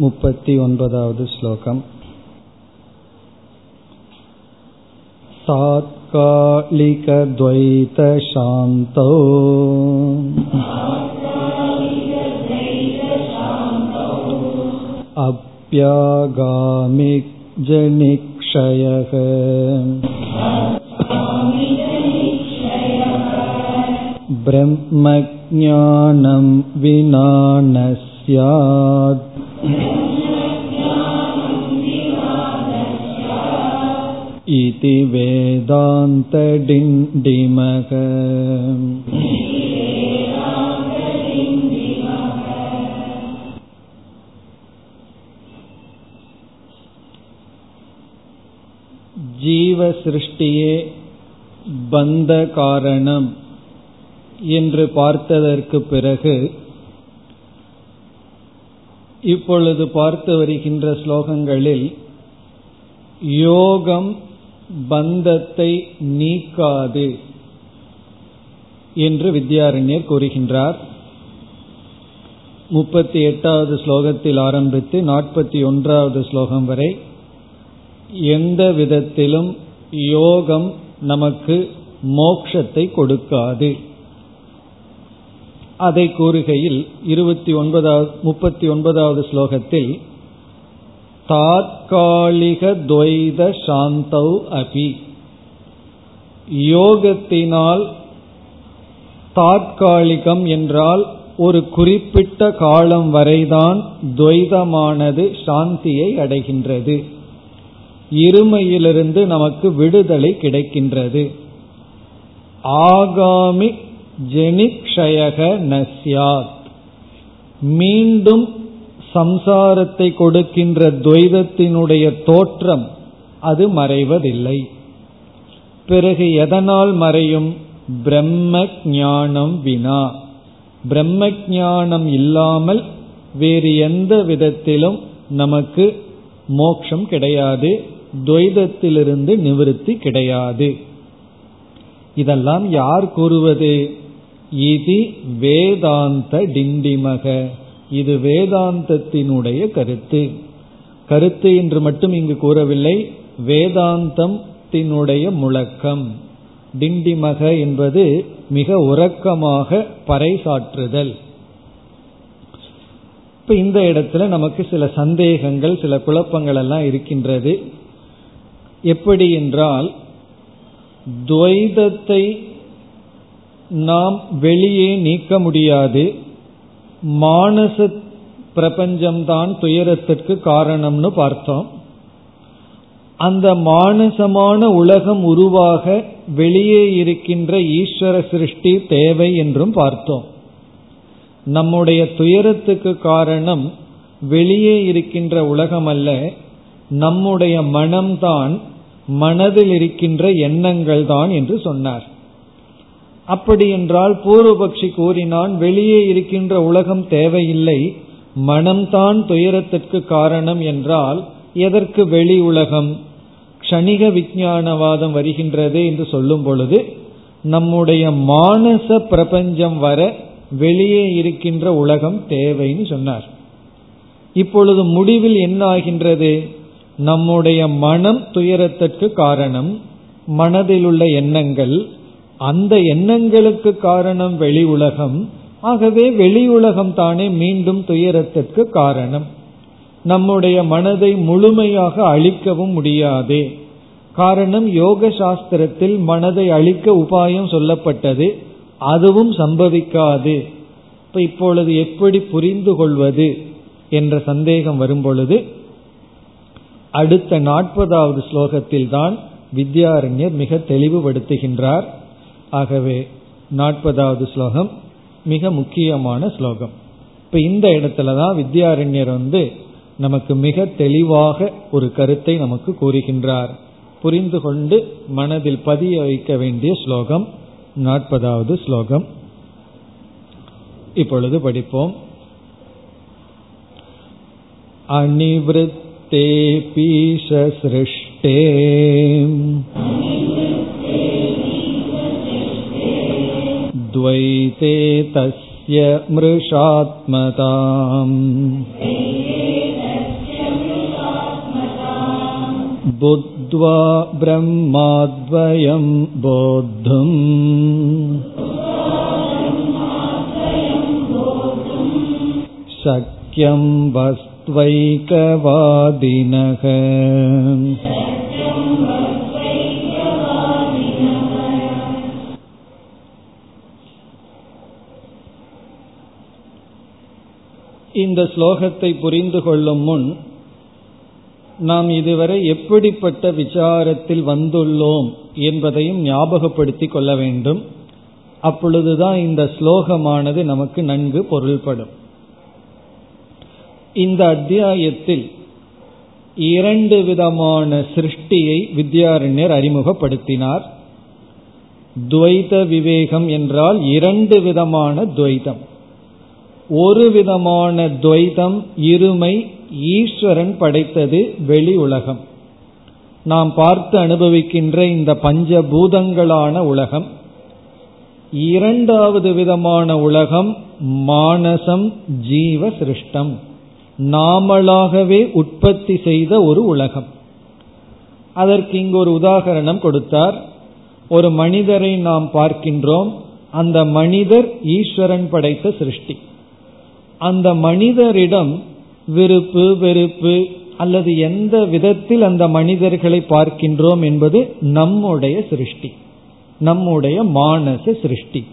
मुपति ओन्पदावद् श्लोकम् तात्कालिकद्वैतशान्तौ अप्यागामिजनिक्षयः ब्रह्मज्ञानं विना न स्यात् इति वेदान्तडिण्डिमः ஜீவ சிருஷ்டியே பந்த காரணம் என்று பார்த்ததற்கு பிறகு இப்பொழுது பார்த்து வருகின்ற ஸ்லோகங்களில் யோகம் பந்தத்தை நீக்காது என்று வித்யாரண்யர் கூறுகின்றார். முப்பத்தி எட்டாவது ஸ்லோகத்தில் ஆரம்பித்து நாற்பத்தி ஒன்றாவது ஸ்லோகம் வரை எந்த விதத்திலும் யோகம் நமக்கு மோக்ஷத்தை கொடுக்காது. அதை கூறுகையில் இருபத்தி ஒன்பதாவது முப்பத்தி ஒன்பதாவது ஸ்லோகத்தில் தாத்காலிக துவைத சாந்தௌ அபி. யோகத்தினால் தாத்காலிகம் என்றால் ஒரு குறிப்பிட்ட காலம் வரைதான் துவைதமானது சாந்தியை அடைகின்றது. இருமையிலிருந்து நமக்கு விடுதலை கிடைக்கின்றது. ஆகாமி ஜெனிக்ஷயக நஸ்யாத் மீண்டும் சம்சாரத்தை கொடுக்கின்ற துவைதத்தினுடைய தோற்றம் அது மறைவதில்லை. பிறகு எதனால் மறையும்? பிரம்ம ஞானம் வினா. பிரம்ம ஞானம் இல்லாமல் வேறு எந்த விதத்திலும் நமக்கு மோட்சம் கிடையாது துவைதத்திலிருந்து நிவிருத்தி கிடையாது. இதெல்லாம் யார் கூறுவது? இது வேதாந்த டிண்டிமக. இது வேதாந்தத்தினுடைய கருத்து. கருத்து என்று மட்டும் இங்கு கூறவில்லை வேதாந்தத்தினுடைய முழக்கம். டிண்டிமக என்பது மிக உறக்கமாக பறைசாற்றுதல். இப்ப இந்த இடத்துல நமக்கு சில சந்தேகங்கள் சில குழப்பங்கள் எல்லாம் இருக்கின்றது. எப்படி என்றால் துவைதத்தை நாம் வெளியே நீக்க முடியாது. மானச பிரபஞ்சம்தான் துயரத்திற்கு காரணம்னு பார்த்தோம். அந்த மானசமான உலகம் உருவாக வெளியே இருக்கின்ற ஈஸ்வர சிருஷ்டி தேவை என்றும் பார்த்தோம். நம்முடைய துயரத்துக்கு காரணம் வெளியே இருக்கின்ற உலகம் அல்ல நம்முடைய மனம்தான் மனதில் இருக்கின்ற எண்ணங்கள் தான் என்று சொன்னார். அப்படி என்றால் பூர்வபக்ஷி கூறினான் வெளியே இருக்கின்ற உலகம் தேவையில்லை மனம்தான் துயரத்திற்கு காரணம் என்றால் எதற்கு வெளி உலகம்? க்ஷணிக விஞ்ஞானவாதம் வருகின்றது என்று சொல்லும் பொழுது நம்முடைய மானச பிரபஞ்சம் வர வெளியே இருக்கின்ற உலகம் தேவைன்னு சொன்னார். இப்பொழுது முடிவில் என்ன ஆகின்றது நம்முடைய மனம் துயரத்திற்கு காரணம் மனதில் உள்ள எண்ணங்கள் அந்த எண்ணங்களுக்கு காரணம் வெளி உலகம். ஆகவே வெளி உலகம் தானே மீண்டும் துயரத்திற்கு காரணம். நம்முடைய மனதை முழுமையாக அழிக்கவும் முடியாது. காரணம் யோக சாஸ்திரத்தில் மனதை அழிக்க உபாயம் சொல்லப்பட்டது. அதுவும் சம்பவிக்காது. இப்ப இப்பொழுது எப்படி புரிந்து கொள்வது என்ற சந்தேகம் வரும்பொழுது அடுத்த நாற்பதாவது ஸ்லோகத்தில் தான் வித்யாரண்யர் மிக தெளிவுபடுத்துகின்றார். ஆகவே நாற்பதாவது ஸ்லோகம் மிக முக்கியமான ஸ்லோகம். இப்ப இந்த இடத்துல தான் வித்யாரண்யர் வந்து நமக்கு மிக தெளிவாக ஒரு கருத்தை நமக்கு கூறுகின்றார். புரிந்து கொண்டு மனதில் பதிய வைக்க வேண்டிய ஸ்லோகம் நாற்பதாவது ஸ்லோகம். இப்பொழுது படிப்போம். அனிவிருத்தே பீஷ சிருஷ்டே द्वैते तस्य मृषात्मताम् बुद्ध्वा ब्रह्माद्वयं बोद्धुम् शक्यं वस्त्वैकवादिनः இந்த ஸ்லோகத்தை புரிந்து கொள்ளும் முன் நாம் இதுவரை எப்படிப்பட்ட விசாரத்தில் வந்துள்ளோம் என்பதையும் ஞாபகப்படுத்திக் கொள்ள வேண்டும். அப்பொழுதுதான் இந்த ஸ்லோகமானது நமக்கு நன்கு பொருள்படும். இந்த அத்தியாயத்தில் இரண்டு விதமான சிருஷ்டியை வித்யாரண்யர் அறிமுகப்படுத்தினார். துவைத விவேகம் என்றால் இரண்டு விதமான துவைதம் ஒரு விதமான துவைதம் இருமை ஈஸ்வரன் படைத்தது வெளி உலகம். நாம் பார்த்து அனுபவிக்கின்ற இந்த பஞ்சபூதங்களான உலகம் இரண்டாவது விதமான உலகம் மானசம் ஜீவ சிருஷ்டம் நாமளாகவே உற்பத்தி செய்த ஒரு உலகம். அதற்கு இங்கு ஒரு உதாகரணம் கொடுத்தார். ஒரு மனிதரை நாம் பார்க்கின்றோம். அந்த மனிதர் ஈஸ்வரன் படைத்த சிருஷ்டி. அந்த மனிதரிடம் விருப்பு வெறுப்பு அல்லது எந்த விதத்தில் அந்த மனிதர்களை பார்க்கின்றோம் என்பது நம்முடைய சிருஷ்டி. நம்முடைய மானச சிருஷ்டி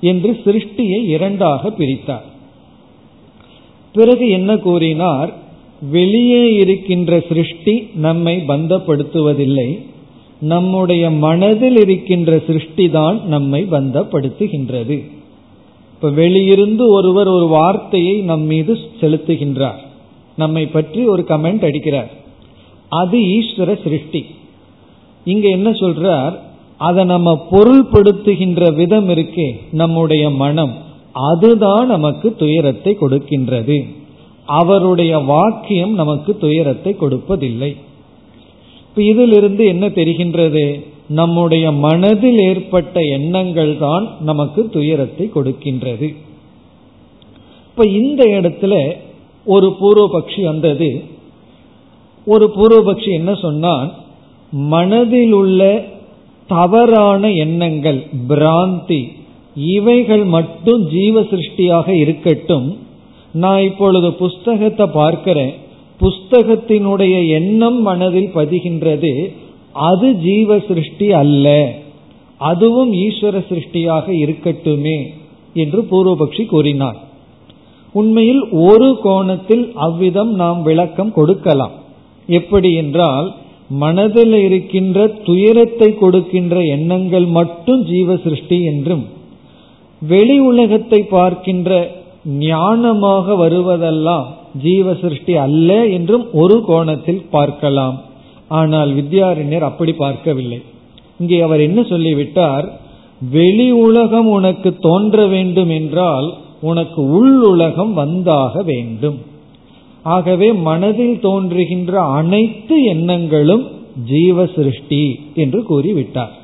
என்று சிருஷ்டியை இரண்டாக பிரித்தார். பிறகு என்ன கூறினார்? வெளியே இருக்கின்ற சிருஷ்டி நம்மை பந்தப்படுத்துவதில்லை. நம்முடைய மனதில் இருக்கின்ற சிருஷ்டி தான் நம்மை பந்தப்படுத்துகின்றது. இப்ப வெளியிருந்து ஒருவர் ஒரு வார்த்தையை நம் மீது செலுத்துகின்றார். நம்மை பற்றி ஒரு கமெண்ட் அடிக்கிறார். அது ஈஸ்வர சிருஷ்டி. இங்க என்ன சொல்றார்? அதை நம்ம பொருள்படுத்துகின்ற விதம் இருக்கே நம்முடைய மனம். அதுதான் நமக்கு துயரத்தை கொடுக்கின்றது. அவருடைய வாக்கியம் நமக்கு துயரத்தை கொடுப்பதில்லை. இப்ப இதிலிருந்து என்ன தெரிகின்றது? நம்முடைய மனதில் ஏற்பட்ட எண்ணங்கள் தான் நமக்கு துயரத்தை கொடுக்கின்றது. இப்ப இந்த இடத்துல ஒரு பூர்வபக்ஷி வந்தது. ஒரு பூர்வபக்ஷி என்ன சொன்னான்? மனதில் உள்ள தவறான எண்ணங்கள் பிராந்தி இவைகள் மட்டும் ஜீவ சிருஷ்டியாக இருக்கட்டும். நான் இப்பொழுது புஸ்தகத்தை பார்க்கிறேன். புஸ்தகத்தினுடைய எண்ணம் மனதில் பதிகின்றது. அது ஜீவ சிருஷ்டி அல்ல. அதுவும் ஈஸ்வர சிருஷ்டியாக இருக்கட்டுமே என்று பூர்வபக்ஷி கூறினார். உண்மையில் ஒரு கோணத்தில் அவ்விதம் நாம் விளக்கம் கொடுக்கலாம். எப்படி என்றால் மனதில் இருக்கின்ற துயரத்தை கொடுக்கின்ற எண்ணங்கள் மட்டும் ஜீவ சிருஷ்டி என்றும் வெளி உலகத்தை பார்க்கின்ற ஞானமாக வருவதெல்லாம் ஜீவ சிருஷ்டி அல்ல என்றும் ஒரு கோணத்தில் பார்க்கலாம். ஆனால் வித்யாரண்யர் அப்படி பார்க்கவில்லை. இங்கே அவர் என்ன சொல்லிவிட்டார்? வெளி உலகம் உனக்கு தோன்ற வேண்டும் என்றால் உனக்கு உள் உலகம் வந்தாக வேண்டும். ஆகவே மனதில் தோன்றுகின்ற அனைத்து எண்ணங்களும் ஜீவ சிருஷ்டி என்று கூறிவிட்டார்.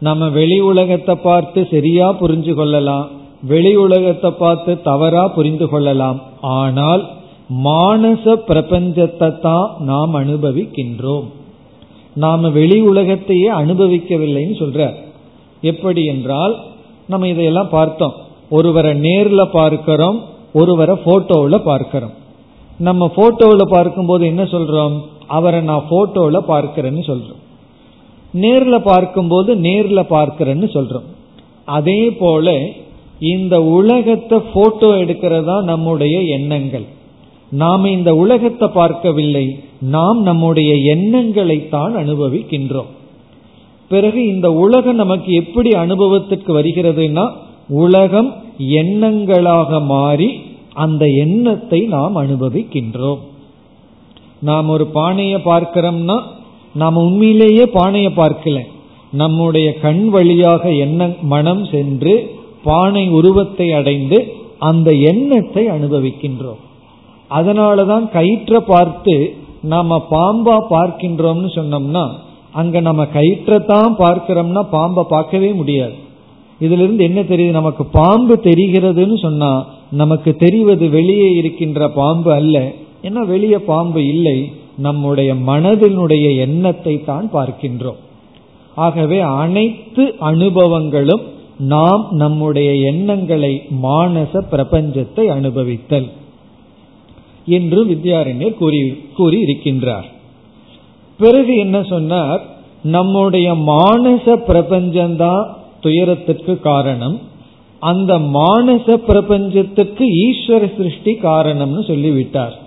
நம்ம வெளி உலகத்தை பார்த்து சரியா புரிஞ்சு கொள்ளலாம். வெளி உலகத்தை பார்த்து தவறா புரிந்து கொள்ளலாம். ஆனால் மானச பிரபஞ்சத்தை தான் நாம் அனுபவிக்கின்றோம். நாம் வெளி உலகத்தையே அனுபவிக்கவில்லைன்னு சொல்ற. எப்படி என்றால் நம்ம இதையெல்லாம் பார்த்தோம். ஒருவரை நேர்ல பார்க்கிறோம் ஒருவரை போட்டோவில் பார்க்கிறோம். நம்ம போட்டோவில் பார்க்கும்போது என்ன சொல்றோம்? அவரை நான் போட்டோவில் பார்க்கிறேன்னு சொல்றோம். நேர்ல பார்க்கும்போது நேர்ல பார்க்கிறேன்னு சொல்றோம். அதே போல இந்த உலகத்தை போட்டோ எடுக்கிறதா நம்முடைய எண்ணங்கள். நாம் இந்த உலகத்தை பார்க்கவில்லை நாம் நம்முடைய எண்ணங்களை தான் அனுபவிக்கின்றோம். பிறகு இந்த உலகம் நமக்கு எப்படி அனுபவத்திற்கு வருகிறதுனா உலகம் எண்ணங்களாக மாறி அந்த எண்ணத்தை நாம் அனுபவிக்கின்றோம். நாம் ஒரு பானையை பார்க்கிறோம்னா நாம் உண்மையிலேயே பானையை பார்க்கல. நம்முடைய கண் வழியாக எண்ண மனம் சென்று பானை உருவத்தை அடைந்து அந்த எண்ணத்தை அனுபவிக்கின்றோம். அதனாலதான் கயிற்ற பார்த்து நாம பாம்பா பார்க்கின்றோம்னு சொன்னோம்னா அங்க நம்ம கயிற்றத்தான் பார்க்கிறோம்னா பாம்பை பார்க்கவே முடியாது. இதுல இருந்து என்ன தெரியுது? நமக்கு பாம்பு தெரிகிறதுன்னு சொன்னா நமக்கு தெரிவது வெளியே இருக்கின்ற பாம்பு அல்ல. ஏன்னா வெளியே பாம்பு இல்லை நம்முடைய மனதினுடைய எண்ணத்தை தான் பார்க்கின்றோம். ஆகவே அனைத்து அனுபவங்களும் நாம் நம்முடைய எண்ணங்களை மானச பிரபஞ்சத்தை அனுபவித்தல். என்று வித்யாரண்யர் கூறி கூறி இருக்கின்றார் பிறகு என்ன சொன்னார்? நம்முடைய மானச பிரபஞ்சம்தான் துயரத்திற்கு காரணம். அந்த மானச பிரபஞ்சத்துக்கு ஈஸ்வர சிருஷ்டி காரணம்னு சொல்லிவிட்டார்.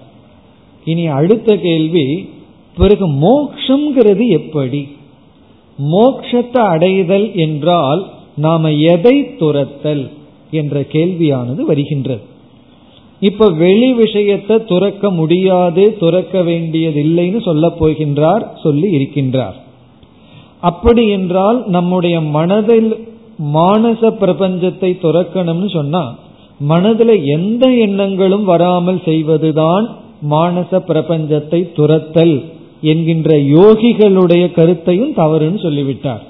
இனி அடுத்த கேள்வி பிறகு மோக்ஷங்கிறது எப்படி? மோக்ஷத்தை அடைதல் என்றால் நாம எதை துரத்தல் என்ற கேள்வியானது வருகின்றது. இப்ப வெளி விஷயத்தை துறக்க முடியாது துறக்க வேண்டியதில்லைன்னு சொல்ல போகின்றார் சொல்லி இருக்கின்றார். அப்படி என்றால் நம்முடைய மனதில் மானச பிரபஞ்சத்தை துறக்கணும்னு சொன்னா மனதில் எந்த எண்ணங்களும் வராமல் செய்வதுதான் மானச பிரபஞ்சத்தை துரத்தல் என்கின்ற யோகிகளுடைய கருத்தையும் தவறுன்னு சொல்லிவிட்டார்.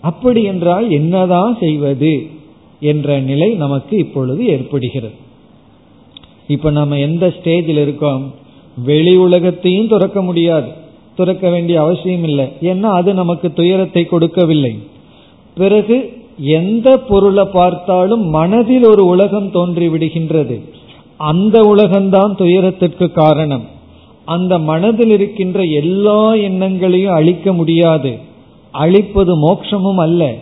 அப்படி என்றால் என்னதான் செய்வது என்ற நிலை நமக்கு இப்பொழுது ஏற்படுகிறது. இப்ப நம்ம எந்த ஸ்டேஜில் இருக்கோம்? வெளி உலகத்தையும் துறக்க முடியாது. துறக்க வேண்டிய அவசியம் இல்லை. ஏன்னா அது நமக்கு துயரத்தை கொடுக்கவில்லை. பிறகு எந்த பொருளை பார்த்தாலும் மனதில் ஒரு உலகம் தோன்றி விடுகின்றது. அந்த உலகம்தான் துயரத்திற்கு காரணம். அந்த மனதில் இருக்கின்ற எல்லா எண்ணங்களையும் அழிக்க முடியாது. அழிப்பது மோட்சமும் அல்ல.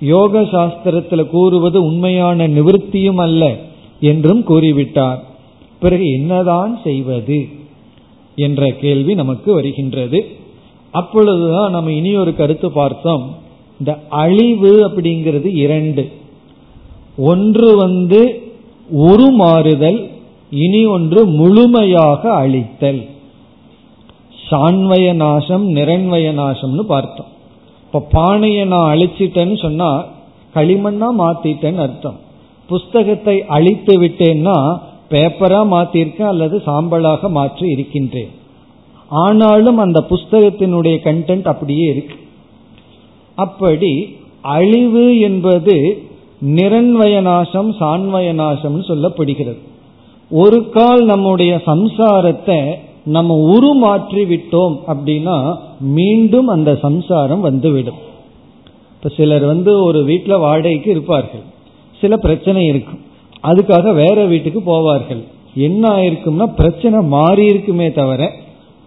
யோக சாஸ்திரத்தில் கூறுவது உண்மையான நிவர்த்தியும் அல்ல என்றும் கூறிவிட்டார். பிறகு என்னதான் செய்வது என்ற கேள்வி நமக்கு வருகின்றது. அப்பொழுதுதான் நம்ம இனி ஒரு கருத்து பார்த்தோம். இந்த அழிவு அப்படிங்கிறது இரண்டு. ஒன்று வந்து உருமாறுதல் இனி ஒன்று முழுமையாக அழித்தல். சான்வய நாசம் நிரண்வய நாசம்னு பார்த்தோம். இப்ப பானையை நான் அழிச்சிட்டேன்னு சொன்னா களிமண்ணா மாத்திட்டேன்னு அர்த்தம். புஸ்தகத்தை அழித்து விட்டேன்னா பேப்பரா மாத்திருக்கேன் அல்லது சாம்பலாக மாற்றி இருக்கின்றேன். ஆனாலும் அந்த புஸ்தகத்தினுடைய கண்டென்ட் அப்படியே இருக்கு. அப்படி அழிவு என்பது நிரண்வய நாசம் சான்வய நாசம்னு சொல்லப்படுகிறது. ஒரு கால் நம்முடைய சம்சாரத்தை நம்ம உருமாற்றி விட்டோம் அப்படின்னா மீண்டும் அந்த சம்சாரம் வந்துவிடும். இப்ப சிலர் வந்து ஒரு வீட்டில் வாடகைக்கு இருப்பார்கள். சில பிரச்சனை இருக்கும். அதுக்காக வேற வீட்டுக்கு போவார்கள். என்ன ஆயிருக்கும்னா பிரச்சனை மாறி இருக்குமே தவிர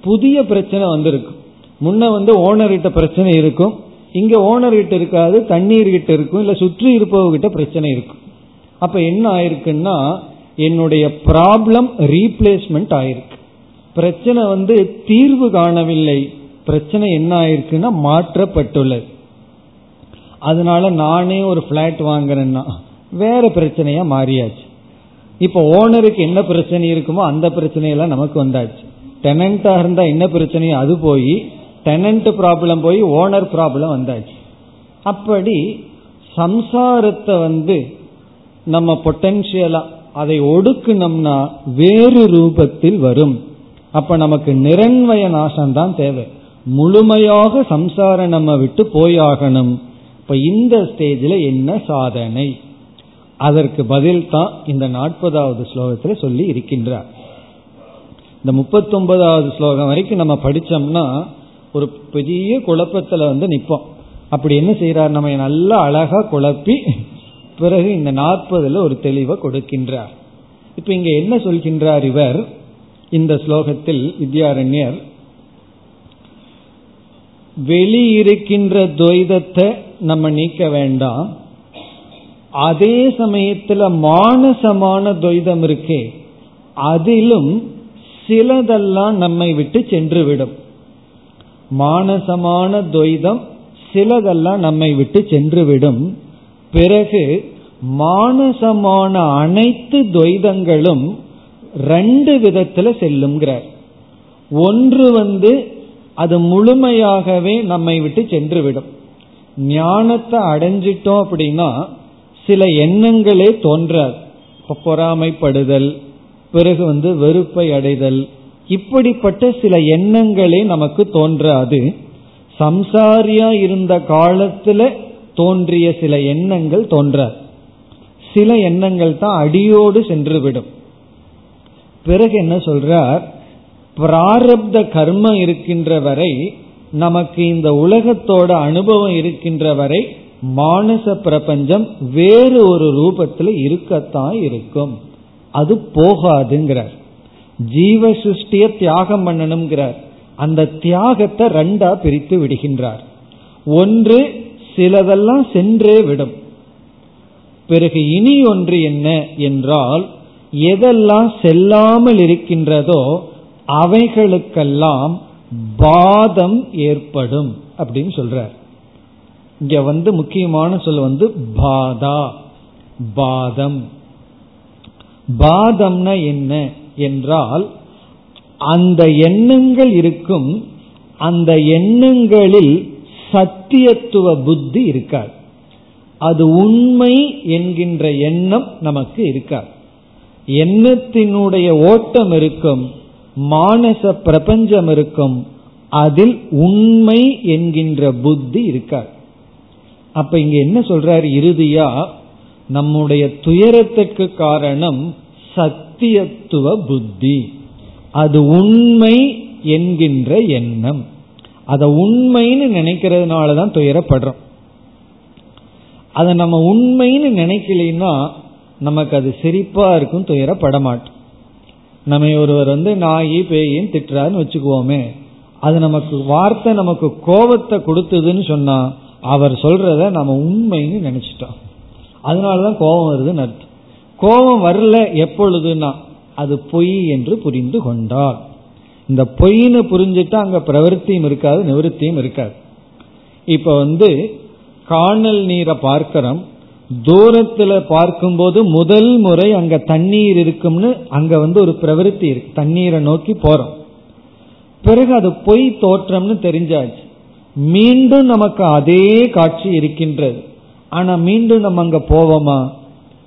புதிய பிரச்சனை வந்திருக்கும். முன்ன வந்து ஓனர்கிட்ட பிரச்சனை இருக்கும். இங்க ஓனர் கிட்ட இருக்காது தண்ணீர் கிட்ட இருக்கும் இல்ல சுற்றி இருப்பவர்கிட்ட பிரச்சனை இருக்கும். அப்ப என்ன ஆயிருக்குன்னா என்னுடைய ப்ராப்ளம் ரீப்ளேஸ்மெண்ட் ஆயிருக்கு. பிரச்சனை வந்து தீர்வு காணவில்லை. பிரச்சனை என்ன ஆயிருக்குன்னா மாற்றப்பட்டுள்ளது. அதனால நானே ஒரு பிளாட் வாங்குறேன்னா வேற பிரச்சனையா மாறியாச்சு. இப்ப ஓனருக்கு என்ன பிரச்சனை இருக்குமோ அந்த பிரச்சனையெல்லாம் நமக்கு வந்தாச்சு. டெனண்டா இருந்தா என்ன பிரச்சனையோ அது போய் டெனண்ட் ப்ராப்ளம் போய் ஓனர் ப்ராப்ளம் வந்தாச்சு. அப்படி சம்சாரத்தை வந்து நம்ம பொட்டன்சியலா அதை ஒடுக்கணும்னா வேறு ரூபத்தில் வரும். அப்ப நமக்கு நிரண்வய நாசம்தான் தேவை. முழுமையாக சம்சாரம் நம்ம விட்டு போயாகணும் இப்ப இந்த ஸ்டேஜில் என்ன சாதனை? அதற்கு பதில் தான் இந்த நாற்பதாவது ஸ்லோகத்தில் சொல்லி இருக்கின்றார். இந்த முப்பத்தொன்பதாவது ஸ்லோகம் வரைக்கும் நம்ம படித்தோம்னா ஒரு பெரிய குழப்பத்தில் வந்து நிற்போம் அப்படி என்ன செய்யறார் நம்ம நல்லா அழகா குழப்பி பிறகு இந்த நாற்பதுல ஒரு தெளிவை கொடுக்கின்றார். இப்ப இங்க என்ன சொல்கின்றார் இவர்? இந்த ஸ்லோகத்தில் வித்யாரண்யர் வெளியிருக்கின்ற துவைதத்தை நம்ம நீக்க வேண்டாம். அதே சமயத்துல மானசமான துவைதம் இருக்கே அதிலும் சிலதெல்லாம் நம்மை விட்டு சென்று விடும் மானசமான துவைதம் சிலதெல்லாம் நம்மை விட்டு சென்று விடும் பிறகு மானசமான அனைத்து துவைதங்களும் ரெண்டு விதத்துல செல்லுங்கிறார் ஒன்று வந்து அது முழுமையாகவே நம்மை விட்டு சென்று விடும் ஞானத்தை அடைஞ்சிட்டோம் அப்படின்னா சில எண்ணங்களே தோன்றாது பொறாமைப்படுதல் பிறகு வந்து வெறுப்பை அடைதல் இப்படிப்பட்ட சில எண்ணங்களே நமக்கு தோன்றாது. சம்சாரியா இருந்த காலத்துல தோன்றிய சில எண்ணங்கள் தோன்றாது சில எண்ணங்கள் தான் அடியோடு சென்றுவிடும். பிறகு என்ன சொல்றார்? பிராரப்த கர்மம் இருக்கின்ற வரை நமக்கு இந்த உலகத்தோட அனுபவம் இருக்கின்ற வரை மானச பிரபஞ்சம் வேறு ஒரு ரூபத்தில் இருக்கத்தான் இருக்கும். அது போகாதுங்கிறார். ஜீவ சிருஷ்டிய தியாகம் பண்ணணுங்கிறார் அந்த தியாகத்தை ரெண்டா பிரித்து விடுகின்றார். ஒன்று சிலதெல்லாம் சென்றே விடும். பிறகு இனி ஒன்று என்ன என்றால் எதெல்லாம் செல்லாமல் இருக்கின்றதோ அவைகளுக்கெல்லாம் பாதம் ஏற்படும் அப்படின்னு சொல்றார். இங்க வந்து முக்கியமான சொல் வந்து பாதா. பாதம். பாதம்னா என்ன என்றால் அந்த எண்ணங்கள் இருக்கும் அந்த எண்ணங்களில் சத்தியத்துவ புத்தி இருக்காது. அது உண்மை என்கின்ற எண்ணம் நமக்கு இருக்காது. எண்ணத்தினுடைய ஓட்டம் இருக்கும் மானச பிரபஞ்சம் இருக்கும் அதில் உண்மை என்கின்ற புத்தி இருக்காது. அப்ப இங்க என்ன சொல்றாரு இறுதியா? நம்முடைய துயரத்துக்கு காரணம் சத்தியத்துவ புத்தி. அது உண்மை என்கின்ற எண்ணம். அதை உண்மைன்னு நினைக்கிறதுனால தான் துயரப்படுறோம். அதை நம்ம உண்மைன்னு நினைக்கலைன்னா நமக்கு அது சிரிப்பா இருக்கும் துயரப்பட மாட்டோம். நம்ம ஒருவர் வந்து நாயி பேயின்னு திட்டுறாருன்னு வச்சுக்குவோமே அது நமக்கு வார்த்தை நமக்கு கோபத்தை கொடுத்ததுன்னு சொன்னா அவர் சொல்றத நம்ம உண்மைன்னு நினைச்சிட்டோம். அதனாலதான் கோபம் வருதுன்னு அர்த்தம். கோபம் வரல எப்பொழுதுனா அது பொய் என்று புரிந்து கொண்டார். இந்த பொய்னு புரிஞ்சுட்டா அங்க பிரவருத்தியும் இருக்காது நிவர்த்தியும் இருக்காது. இப்ப வந்து காணல் நீரை பார்க்கிறோம். தூரத்துல பார்க்கும்போது முதல் முறை அங்க தண்ணீர் இருக்கும்னு அங்க வந்து ஒரு பிரவருத்தி இருக்கு. தண்ணீரை நோக்கி போறோம். பிறகு அது பொய் தோற்றம்னு தெரிஞ்சாச்சு. மீண்டும் நமக்கு அதே காட்சி இருக்கின்றது. ஆனா மீண்டும் நம்ம அங்க போவோமா?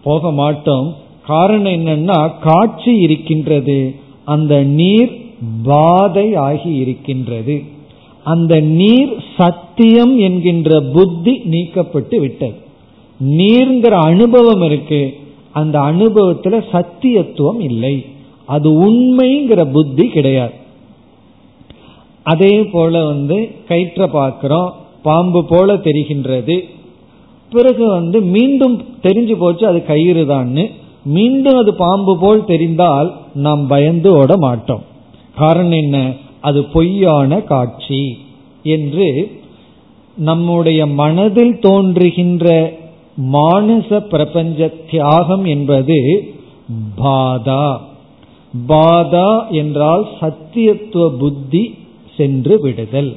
போக மாட்டோம். காரணம் என்னன்னா காட்சி இருக்கின்றது. அந்த நீர் பாதை ஆகி இருக்கின்றது. அந்த நீர் சத்தியம் என்கின்ற புத்தி நீக்கப்பட்டு விட்டது. நீர்ங்கிற அனுபவம் இருக்கு. அந்த அனுபவத்துல சத்தியத்துவம் இல்லை. அது உண்மைங்கிற புத்தி கிடையாது. அதே போல வந்து கயிற்ற பார்க்கிறோம் பாம்பு போல தெரிகின்றது. பிறகு வந்து மீண்டும் தெரிஞ்சு போச்சு அது கயிறு தான்னு மீண்டும் அது பாம்பு போல் தெரிந்தால் நாம் பயந்து ஓட மாட்டோம். காரணம் என்ன? அது பொய்யான காட்சி என்று நம்முடைய மனதில் தோன்றுகின்ற மானச பிரபஞ்ச தியாகம் என்பது பாதா. பாதா என்றால் சத்தியத்துவ புத்தி சென்று விடுதல்.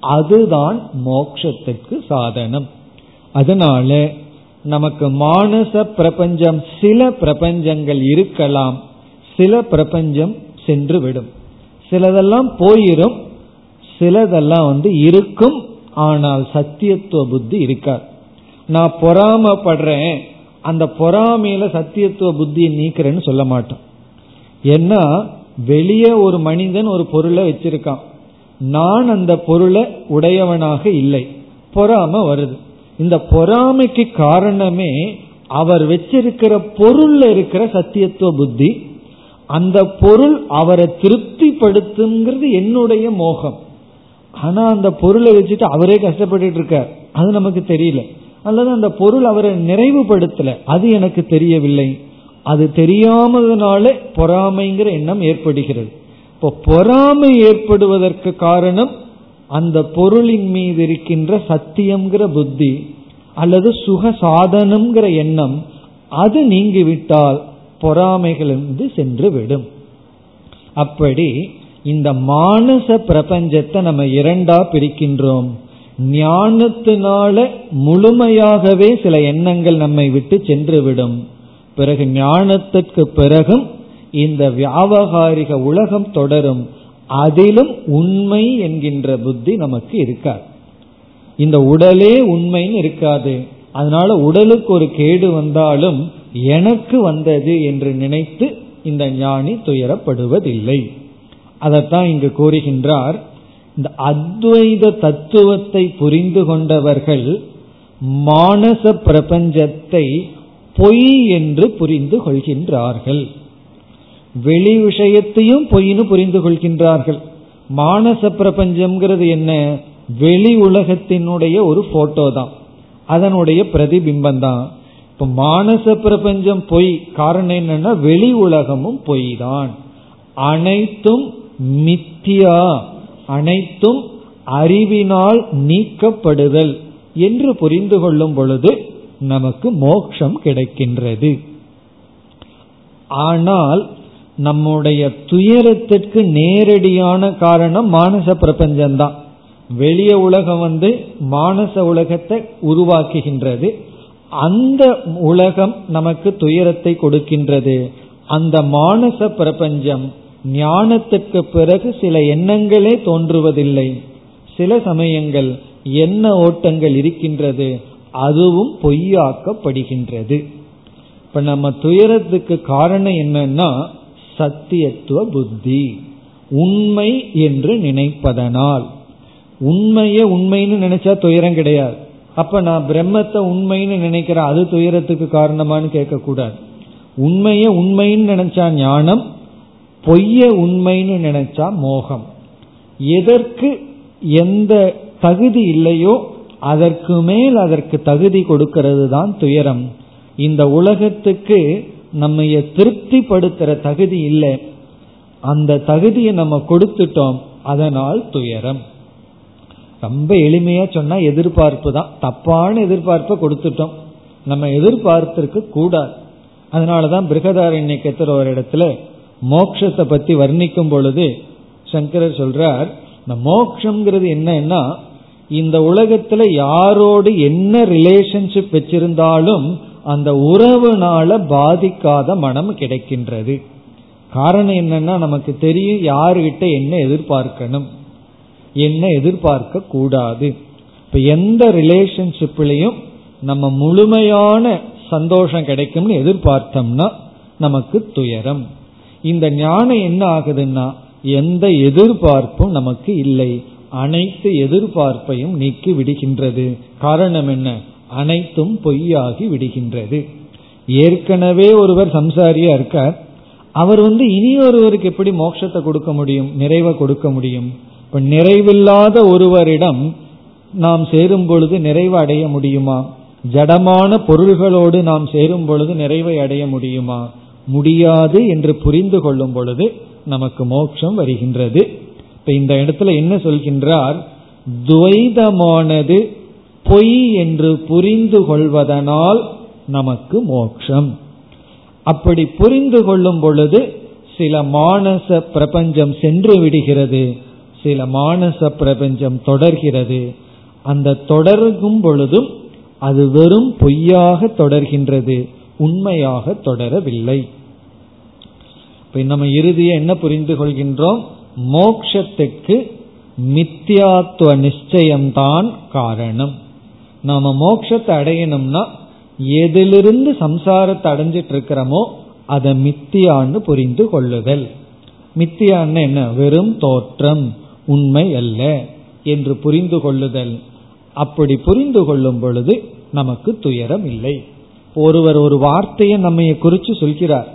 அதுதான் மோக்ஷத்துக்கு சாதனம். அதனால நமக்கு மானச பிரபஞ்சம் சில பிரபஞ்சங்கள் இருக்கலாம் சில பிரபஞ்சம் சென்று விடும். சிலதெல்லாம் போயிரும் சிலதெல்லாம் வந்து இருக்கும் ஆனால் சத்தியத்துவ புத்தி இருக்காது. நான் பொறாமப்படுறேன் அந்த பொறாமையில சத்தியத்துவ புத்தியை நீக்கிறேன்னு சொல்ல மாட்டோம் ஏன்னா வெளியே ஒரு மனிதன் ஒரு பொருளை வச்சிருக்கான். நான் அந்த பொருளை உடையவனாக இல்லை. பொறாம வருது. இந்த பொறாமைக்கு காரணமே அவர் வச்சிருக்கிற பொருள்ல இருக்கிற சத்தியத்துவ புத்தி அந்த பொருள் அவரை திருப்திப்படுத்துங்கிறது என்னுடைய மோகம். ஆனா அந்த பொருளை வச்சுட்டு அவரே கஷ்டப்பட்டு இருக்கார். அது நமக்கு தெரியல. அல்லது அந்த பொருள் அவரை நிறைவுபடுத்தல. அது எனக்கு தெரியவில்லை. அது தெரியாமதுனால பொறாமைங்கிற எண்ணம் ஏற்படுகிறது. இப்போ பொறாமை ஏற்படுவதற்கு காரணம் அந்த பொருளின் மீது இருக்கின்ற சத்தியம்ங்கிற புத்தி அல்லது சுக சாதனம்ங்கிற எண்ணம். அது நீங்கிவிட்டால் பொறாமைகளிலிருந்து சென்று விடும் அப்படி இந்த மானச பிரபஞ்சத்தை நம்ம இரண்டா பிரிக்கின்றோம். ஞானத்தினால முழுமையாகவே சில எண்ணங்கள் நம்மை விட்டு சென்று விடும் பிறகு ஞானத்திற்கு பிறகும் இந்த வியாபகாரிக உலகம் தொடரும் அதிலும் உண்மை என்கின்ற புத்தி நமக்கு இருக்காது. இந்த உடலே உண்மைன்னு இருக்காது. அதனால உடலுக்கு ஒரு கேடு வந்தாலும் எனக்கு வந்தது என்று நினைத்து இந்த ஞானி துயரப்படுவதில்லை. அதைத்தான் இங்கு கூறுகின்றார் இந்த அத்வைத தத்துவத்தை புரிந்து கொண்டவர்கள் மானச பிரபஞ்சத்தை பொய் என்று புரிந்து கொள்கின்றார்கள். வெளி விஷயத்தையும் பொய்னு புரிந்து கொள்கின்றார்கள். மானச பிரபஞ்சம்ங்கிறது என்ன? வெளி உலகத்தினுடைய ஒரு போட்டோ தான். அதனுடைய பிரதிபிம்பம் தான். இப்ப மானச பிரபஞ்சம் பொய் காரணம் என்னன்னா வெளி உலகமும் பொய் தான் அனைத்தும் மித்தியா அனைத்தும் அறிவினால் நீக்கப்படுதல் என்று புரிந்து கொள்ளும் பொழுது நமக்கு மோட்சம் கிடைக்கின்றது. ஆனால் நம்முடைய துயரத்திற்கு நேரடியான காரணம் மானச பிரபஞ்சம்தான். வெளிய உலகம் வந்து மானச உலகத்தை உருவாக்குகின்றது. அந்த உலகம் நமக்கு துயரத்தை கொடுக்கின்றது. அந்த மானச பிரபஞ்சம் ஞானத்துக்கு பிறகு சில எண்ணங்களே தோன்றுவதில்லை. சில சமயங்கள் என்ன ஓட்டங்கள் இருக்கின்றது. அதுவும் பொய்யாக்கப்படுகின்றது. இப்ப நம்ம துயரத்துக்கு காரணம் என்னன்னா சத்தியத்துவ புத்தி. உண்மை என்று நினைப்பதனால். உண்மையே உண்மைன்னு நினைச்சா துயரம் கிடையாது. அப்ப நான் பிரம்மத்தை உண்மைன்னு நினைக்கிறேன் அது துயரத்துக்கு காரணமான்னு கேட்கக்கூடாது. உண்மையை உண்மைன்னு நினைச்சா ஞானம் பொய்ய உண்மைன்னு நினைச்சா மோகம். எதற்கு எந்த தகுதி இல்லையோ அதற்கு மேல் அதற்கு தகுதி கொடுக்கிறது தான் துயரம். இந்த உலகத்துக்கு நம்ம திருப்திப்படுத்துற தகுதி இல்லை. அந்த தகுதியை நம்ம கொடுத்துட்டோம் அதனால் துயரம். ரொம்ப எளிமையா சொன்னா எதிர்பார்ப்பு தான். தப்பான எதிர்பார்ப்பை கொடுத்துட்டோம். நம்ம எதிர்பார்த்திருக்க கூடாது. அதனாலதான் பிருகதாரண்யக்கத்தில் ஒரு இடத்துல மோக்ஷத்தை பத்தி வர்ணிக்கும் பொழுது சங்கரர் சொல்றார் இந்த மோக்ஷங்கிறது என்னன்னா இந்த உலகத்துல யாரோடு என்ன ரிலேஷன்ஷிப் வச்சிருந்தாலும் அந்த உறவுனால பாதிக்காத மனம் கிடைக்கின்றது. காரணம் என்னன்னா நமக்கு தெரியும் யாருகிட்ட என்ன எதிர்பார்க்கணும். என்ன எதிர்பார்க்க கூடாது. இப்ப எந்த ரிலேஷன்ஷிப்லயும் நம்ம முழுமையான சந்தோஷம் கிடைக்கும்னு எதிர்பார்த்தோம்னா நமக்கு துயரம். இந்த ஞானம் என்ன ஆகுதுன்னா எந்த எதிர்பார்ப்பும் நமக்கு இல்லை. அனைத்து எதிர்பார்ப்பையும் நீக்கி விடுகின்றது. காரணம் என்ன? அனைத்தும் பொய்யாகி விடுகின்றது. ஏற்கனவே ஒருவர் சம்சாரியா இருக்கார். அவர் வந்து இனி ஒருவருக்கு எப்படி மோட்சத்தை கொடுக்க முடியும் நிறைவை கொடுக்க முடியும்? இப்ப நிறைவில்லாத ஒருவரிடம் நாம் சேரும் பொழுது நிறைவு அடைய முடியுமா? ஜடமான பொருள்களோடு நாம் சேரும் பொழுது நிறைவை அடைய முடியுமா? முடியாது என்று புரிந்து கொள்ளும் பொழுது நமக்கு மோட்சம் வருகின்றது. இப்ப இந்த இடத்துல என்ன சொல்கின்றார்? துவைதமானது பொய் என்று புரிந்து கொள்வதனால் நமக்கு மோட்சம். அப்படி புரிந்து கொள்ளும் பொழுது சில மானச பிரபஞ்சம் சென்று விடுகிறது சில மானச பிரபஞ்சம் தொடர்கிறது. அந்த தொடர்கும் பொழுதும் அது வெறும் பொய்யாக தொடர்கின்றது உண்மையாக தொடரவில்லை. நம்ம இறுதிய என்ன புரிந்து கொள்கின்றோம்? மோக்ஷத்துக்கு மித்தியாத்துவ நிச்சயம்தான் காரணம். நாம மோட்சத்தை அடையணும்னா எதிலிருந்து சம்சாரத்தை அடைஞ்சிட்டு இருக்கிறோமோ அதை மித்தியான்னு புரிந்து கொள்ளுதல். மித்தியான்னு என்ன? வெறும் தோற்றம் உண்மை அல்ல என்று புரிந்து கொள்ளுதல். அப்படி புரிந்து கொள்ளும் பொழுது நமக்கு துயரம் இல்லை. ஒருவர் ஒரு வார்த்தையை நம்ம குறிச்சு சொல்கிறார்.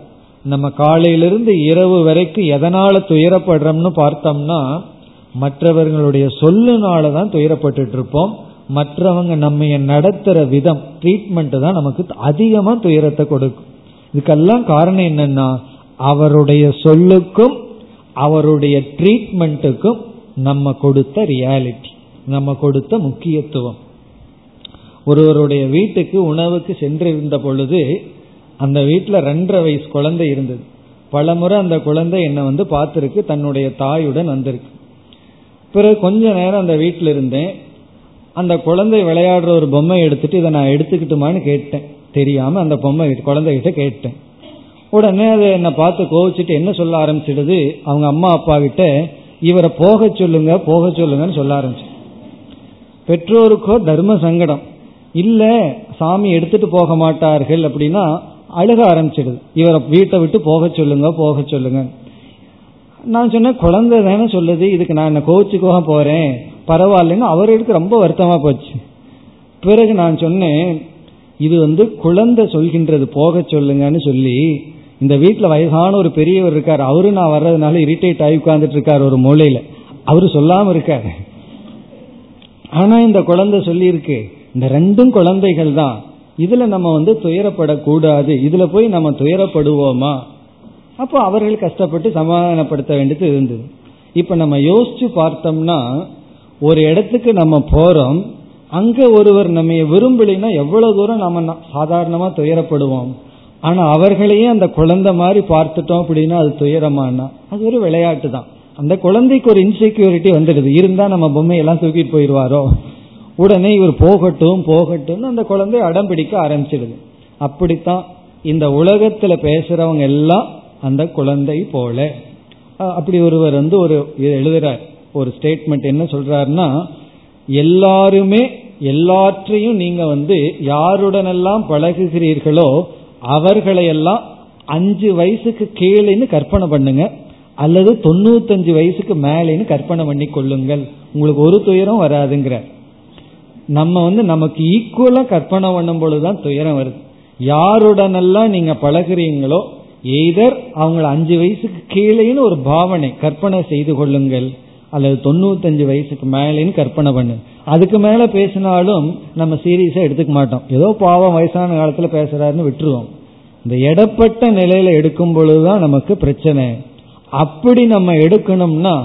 நம்ம காலையிலிருந்து இரவு வரைக்கும் எதனால துயரப்படுறோம்னு பார்த்தோம்னா மற்றவர்களுடைய சொல்லுனால தான் துயரப்பட்டு இருப்போம். மற்றவங்க நம்ம நடத்துற விதம் ட்ரீட்மெண்ட் தான் நமக்கு அதிகமா துயரத்தை கொடுக்கும். இதுக்கெல்லாம் காரணம் என்னன்னா அவருடைய சொல்லுக்கும் அவருடைய ட்ரீட்மெண்ட்டுக்கும் நம்ம கொடுத்த ரியாலிட்டி நம்ம கொடுத்த முக்கியத்துவம். ஒருவருடைய வீட்டுக்கு உணவுக்கு சென்றிருந்த பொழுது அந்த வீட்டில் ரெண்டரை வயசு குழந்தை இருந்தது. பலமுறை அந்த குழந்தை என்னை வந்து பார்த்துருக்கு தன்னுடைய தாயுடன் வந்திருக்கு. பிறகு கொஞ்ச நேரம் அந்த வீட்டில் இருந்தேன். அந்த குழந்தை விளையாடுற ஒரு பொம்மை எடுத்துட்டு இதை நான் எடுத்துக்கிட்டுமான்னு கேட்டேன். தெரியாம அந்த பொம்மை குழந்தைகிட்ட கேட்டேன். உடனே அதை என்னை பார்த்து கோவிச்சுட்டு என்ன சொல்ல ஆரம்பிச்சிடுது? அவங்க அம்மா அப்பா கிட்ட இவரை போக சொல்லுங்க போக சொல்லுங்கன்னு சொல்ல ஆரம்பிச்சு பெற்றோருக்கோ தர்ம சங்கடம். இல்ல சாமி எடுத்துட்டு போக மாட்டார்கள் அப்படின்னா அழுக ஆரம்பிச்சிடுது. இவரை வீட்டை விட்டு போக சொல்லுங்க போக சொல்லுங்க நான் சொன்னேன் குழந்தை தானே சொல்லுது. இதுக்கு நான் என்ன கோவிச்சுக்கோக போறேன். பரவாயில்லைன்னு அவர்களுக்கு ரொம்ப வருத்தமா போச்சு. பிறகு நான் சொன்னேன் இது வந்து குழந்தை சொல்கின்றது போக சொல்லுங்கன்னு சொல்லி இந்த வீட்டில் வயசான ஒரு பெரியவர் இருக்கார் அவரு நான் வர்றதுனால இரிட்டேட் ஆகி உட்கார்ந்துட்டு இருக்கார் ஒரு மூலையில. அவரு சொல்லாம இருக்காரு. ஆனா இந்த குழந்தை சொல்லியிருக்கு இந்த ரெண்டும் குழந்தைகள் தான். இதுல நம்ம வந்து துயரப்படக்கூடாது இதுல போய் நம்ம துயரப்படுவோமா? அப்போ அவர்கள் கஷ்டப்பட்டு சமாதானப்படுத்த வேண்டியது இருந்தது. இப்ப நம்ம யோசிச்சு பார்த்தோம்னா ஒரு இடத்துக்கு நம்ம போறோம் அங்க ஒருவர் நம்ம விரும்பலைன்னா எவ்வளவு தூரம் நம்ம சாதாரணமா துயரப்படுவோம். ஆனா அவர்களையே அந்த குழந்தை மாதிரி பார்த்துட்டோம் அப்படின்னா அது துயரமானா? அது ஒரு விளையாட்டு தான் அந்த குழந்தைக்கு ஒரு இன்செக்யூரிட்டி வந்துடுது. இருந்தா நம்ம பொம்மையெல்லாம் தூக்கிட்டு போயிடுவாரோ? உடனே இவர் போகட்டும் போகட்டும் அந்த குழந்தை அடம் பிடிக்க ஆரம்பிச்சிடுது. அப்படித்தான் இந்த உலகத்துல பேசுறவங்க எல்லாம் அந்த குழந்தை போல. அப்படி ஒருவர் வந்து ஒரு எழுதுறார். ஒரு ஸ்டேட்மெண்ட் என்ன சொல்றாருன்னா எல்லாருமே எல்லாற்றையும் நீங்க வந்து யாருடனெல்லாம் பழகுகிறீர்களோ அவர்களையெல்லாம் அஞ்சு வயசுக்கு கீழேன்னு கற்பனை பண்ணுங்க. அல்லது தொண்ணூத்தஞ்சு வயசுக்கு மேலேன்னு கற்பனை பண்ணி கொள்ளுங்கள். உங்களுக்கு ஒரு துயரம் வராதுங்கிற. நம்ம வந்து நமக்கு ஈக்குவலா கற்பனை பண்ணும் பொழுதுதான் துயரம் வருது. யாருடனெல்லாம் நீங்க பழகிறீங்களோ எய்தர் அவங்கள அஞ்சு வயசுக்கு கீழேன்னு ஒரு பாவனை கற்பனை செய்து கொள்ளுங்கள். அல்லது தொண்ணூத்தஞ்சு வயசுக்கு மேலேன்னு கற்பனை பண்ணு. அதுக்கு மேல பேசினாலும் நம்ம சீரியஸா எடுத்துக்க மாட்டோம். ஏதோ பாவம் வயசான காலத்துல பேசுறாருன்னு விட்டுருவோம். இந்த இடப்பட்ட நிலையில எடுக்கும் பொழுதுதான் நமக்கு பிரச்சனை. அப்படி நம்ம எடுக்கணும்னா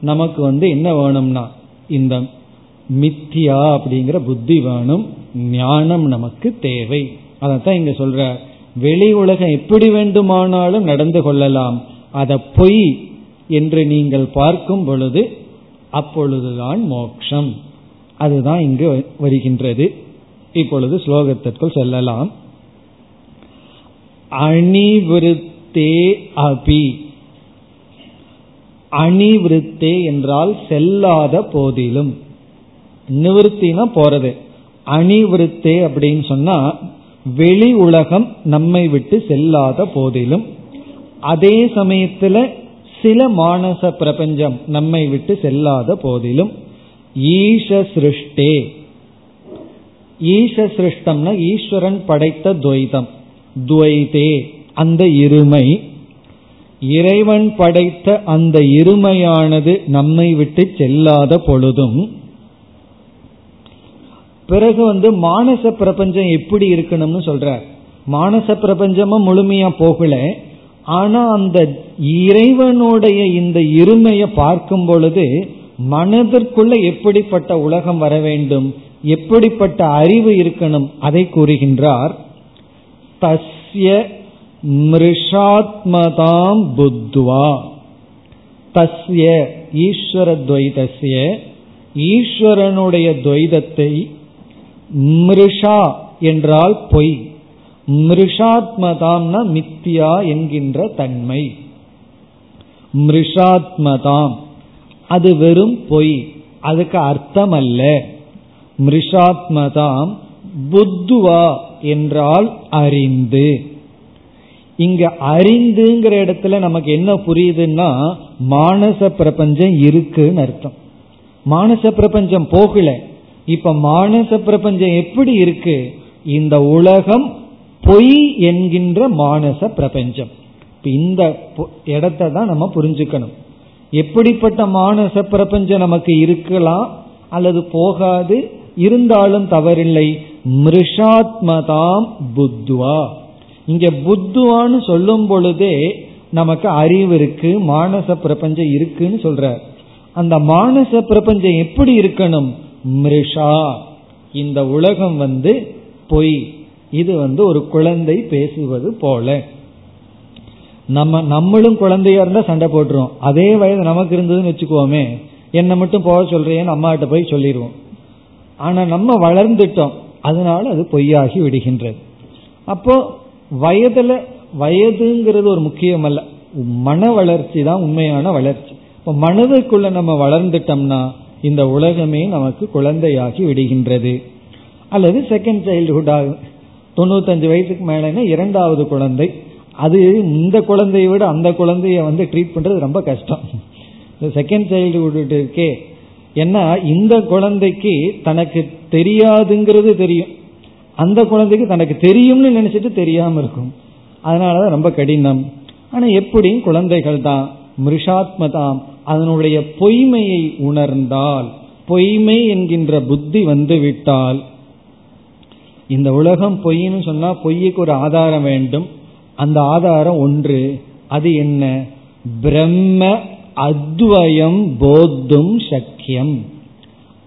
நமக்கு வந்து என்ன வேணும்னா இந்த மித்தியா அப்படிங்கிற புத்தி வேணும். ஞானம் நமக்கு தேவை. அதைத்தான் இங்க சொல்ற. வெளி உலகம் எப்படி வேண்டுமானாலும் நடந்து கொள்ளலாம். அதை பொய் என்று நீங்கள் பார்க்கும் பொழுது அப்பொழுதுதான் மோக்ஷம். அதுதான் இங்கு வருகின்றது. இப்பொழுது ஸ்லோகத்திற்குள் செல்லலாம். அணிவிருத்தே அபி. அணிவிருத்தே என்றால் செல்லாத போதிலும். நிவர்த்தினா போறது. அணிவிருத்தே அப்படின்னு சொன்னா வெளி உலகம் நம்மை விட்டு செல்லாத போதிலும். அதே சமயத்துல சில மானச பிரபஞ்சம் நம்மை விட்டு செல்லாத போதிலும் ஈஷ சிருஷ்டே. ஈஷ சிருஷ்டம்னா ஈஸ்வரன் படைத்த துவைதம் துவைதே அந்த இருமை. இறைவன் படைத்த அந்த இருமையானது நம்மை விட்டு செல்லாத பொழுதும் பிறகு வந்து மானச பிரபஞ்சம் எப்படி இருக்கணும்னு சொல்ற மானச பிரபஞ்சமும் முழுமையா போகல. ஆனா அந்த இறைவனுடைய இந்த இருமையை பார்க்கும் பொழுது மனதிற்குள்ள எப்படிப்பட்ட உலகம் வர வேண்டும் எப்படிப்பட்ட அறிவு இருக்கணும் அதை கூறுகின்றார். தஸ்ய மிருஷாத்மதாம் புத்வா. தஸ்ய ஈஸ்வர துவைதஸ்ய. ஈஸ்வரனுடைய துவைதத்தை மிருஷா என்றால் பொய். மிருஷாத்மதாம்னா மித்தியா என்கின்ற தன்மை. மிருஷாத்மதாம். அது வெறும் பொய். அதுக்கு அர்த்தம் அல்ல மிருஷாத்மதாம் புத்துவா என்றால் அறிந்து. இங்க அறிந்துங்கிற இடத்துல நமக்கு என்ன புரியுதுன்னா மானச பிரபஞ்சம் இருக்குன்னு அர்த்தம். மானச பிரபஞ்சம் போகல. இப்ப மானச பிரபஞ்சம் எப்படி இருக்கு? இந்த உலகம் பொய் என்கின்ற மானச பிரபஞ்சம். இந்த இடத்தை தான் நம்ம புரிஞ்சுக்கணும். எப்படிப்பட்ட மானச பிரபஞ்சம் நமக்கு இருக்கலாம் அல்லது போகாது இருந்தாலும் தவறில்லை. மிருஷாத்மதாம் புத்துவா இங்க புத்துவான்னு சொல்லும் பொழுதே நமக்கு அறிவு இருக்கு மானச பிரபஞ்சம் இருக்குன்னு சொல்ற அந்த மானச பிரபஞ்சம் எப்படி இருக்கணும்? மிருஷா. இந்த உலகம் வந்து பொய். இது வந்து ஒரு குழந்தை பேசுவது போல. நம்ம நம்மளும் குழந்தையா இருந்தா சண்டை போட்டுருவோம். அதே வயது நமக்கு இருந்ததுன்னு வச்சுக்கோமே என்னை மட்டும் போக சொல்றேன்னு அம்மாட்ட போய் சொல்லிடுவோம். ஆனா நம்ம வளர்ந்துட்டோம். அதனால அது பொய்யாகி விடுகின்றது. அப்போ வயதுல வயதுங்கிறது ஒரு முக்கியம் அல்ல மன வளர்ச்சி தான் உண்மையான வளர்ச்சி. இப்போ மனதுக்குள்ள நம்ம வளர்ந்துட்டோம்னா இந்த உலகமே நமக்கு குழந்தையாகி விடுகின்றது. அல்லது செகண்ட் சைல்டுஹுட் ஆகும். தொண்ணூத்தஞ்சு வயசுக்கு மேலேனா இரண்டாவது குழந்தை. அது இந்த குழந்தைய விட அந்த குழந்தைய வந்து ட்ரீட் பண்றது ரொம்ப கஷ்டம். இந்த செகண்ட் சைல்டுஹுட் இருக்கே ஏன்னா இந்த குழந்தைக்கு தனக்கு தெரியாதுங்கிறது தெரியும். அந்த குழந்தைக்கு தனக்கு தெரியும்னு நினைச்சிட்டு தெரியாம இருக்கும். அதனாலதான் ரொம்ப கடினம். ஆனா எப்படியும் குழந்தைகள் தான் மிருஷாத்மதாம் அதனுடைய பொய்மையை உணர்ந்தால் பொய்மை என்கின்ற புத்தி வந்துவிட்டால் இந்த உலகம் பொய்ன்னு சொன்னா பொய்யுக்கு ஒரு ஆதாரம் வேண்டும். அந்த ஆதாரம் ஒன்று. அது என்ன? பிரம்ம அத்வயம் போத்தும் சக்கியம்.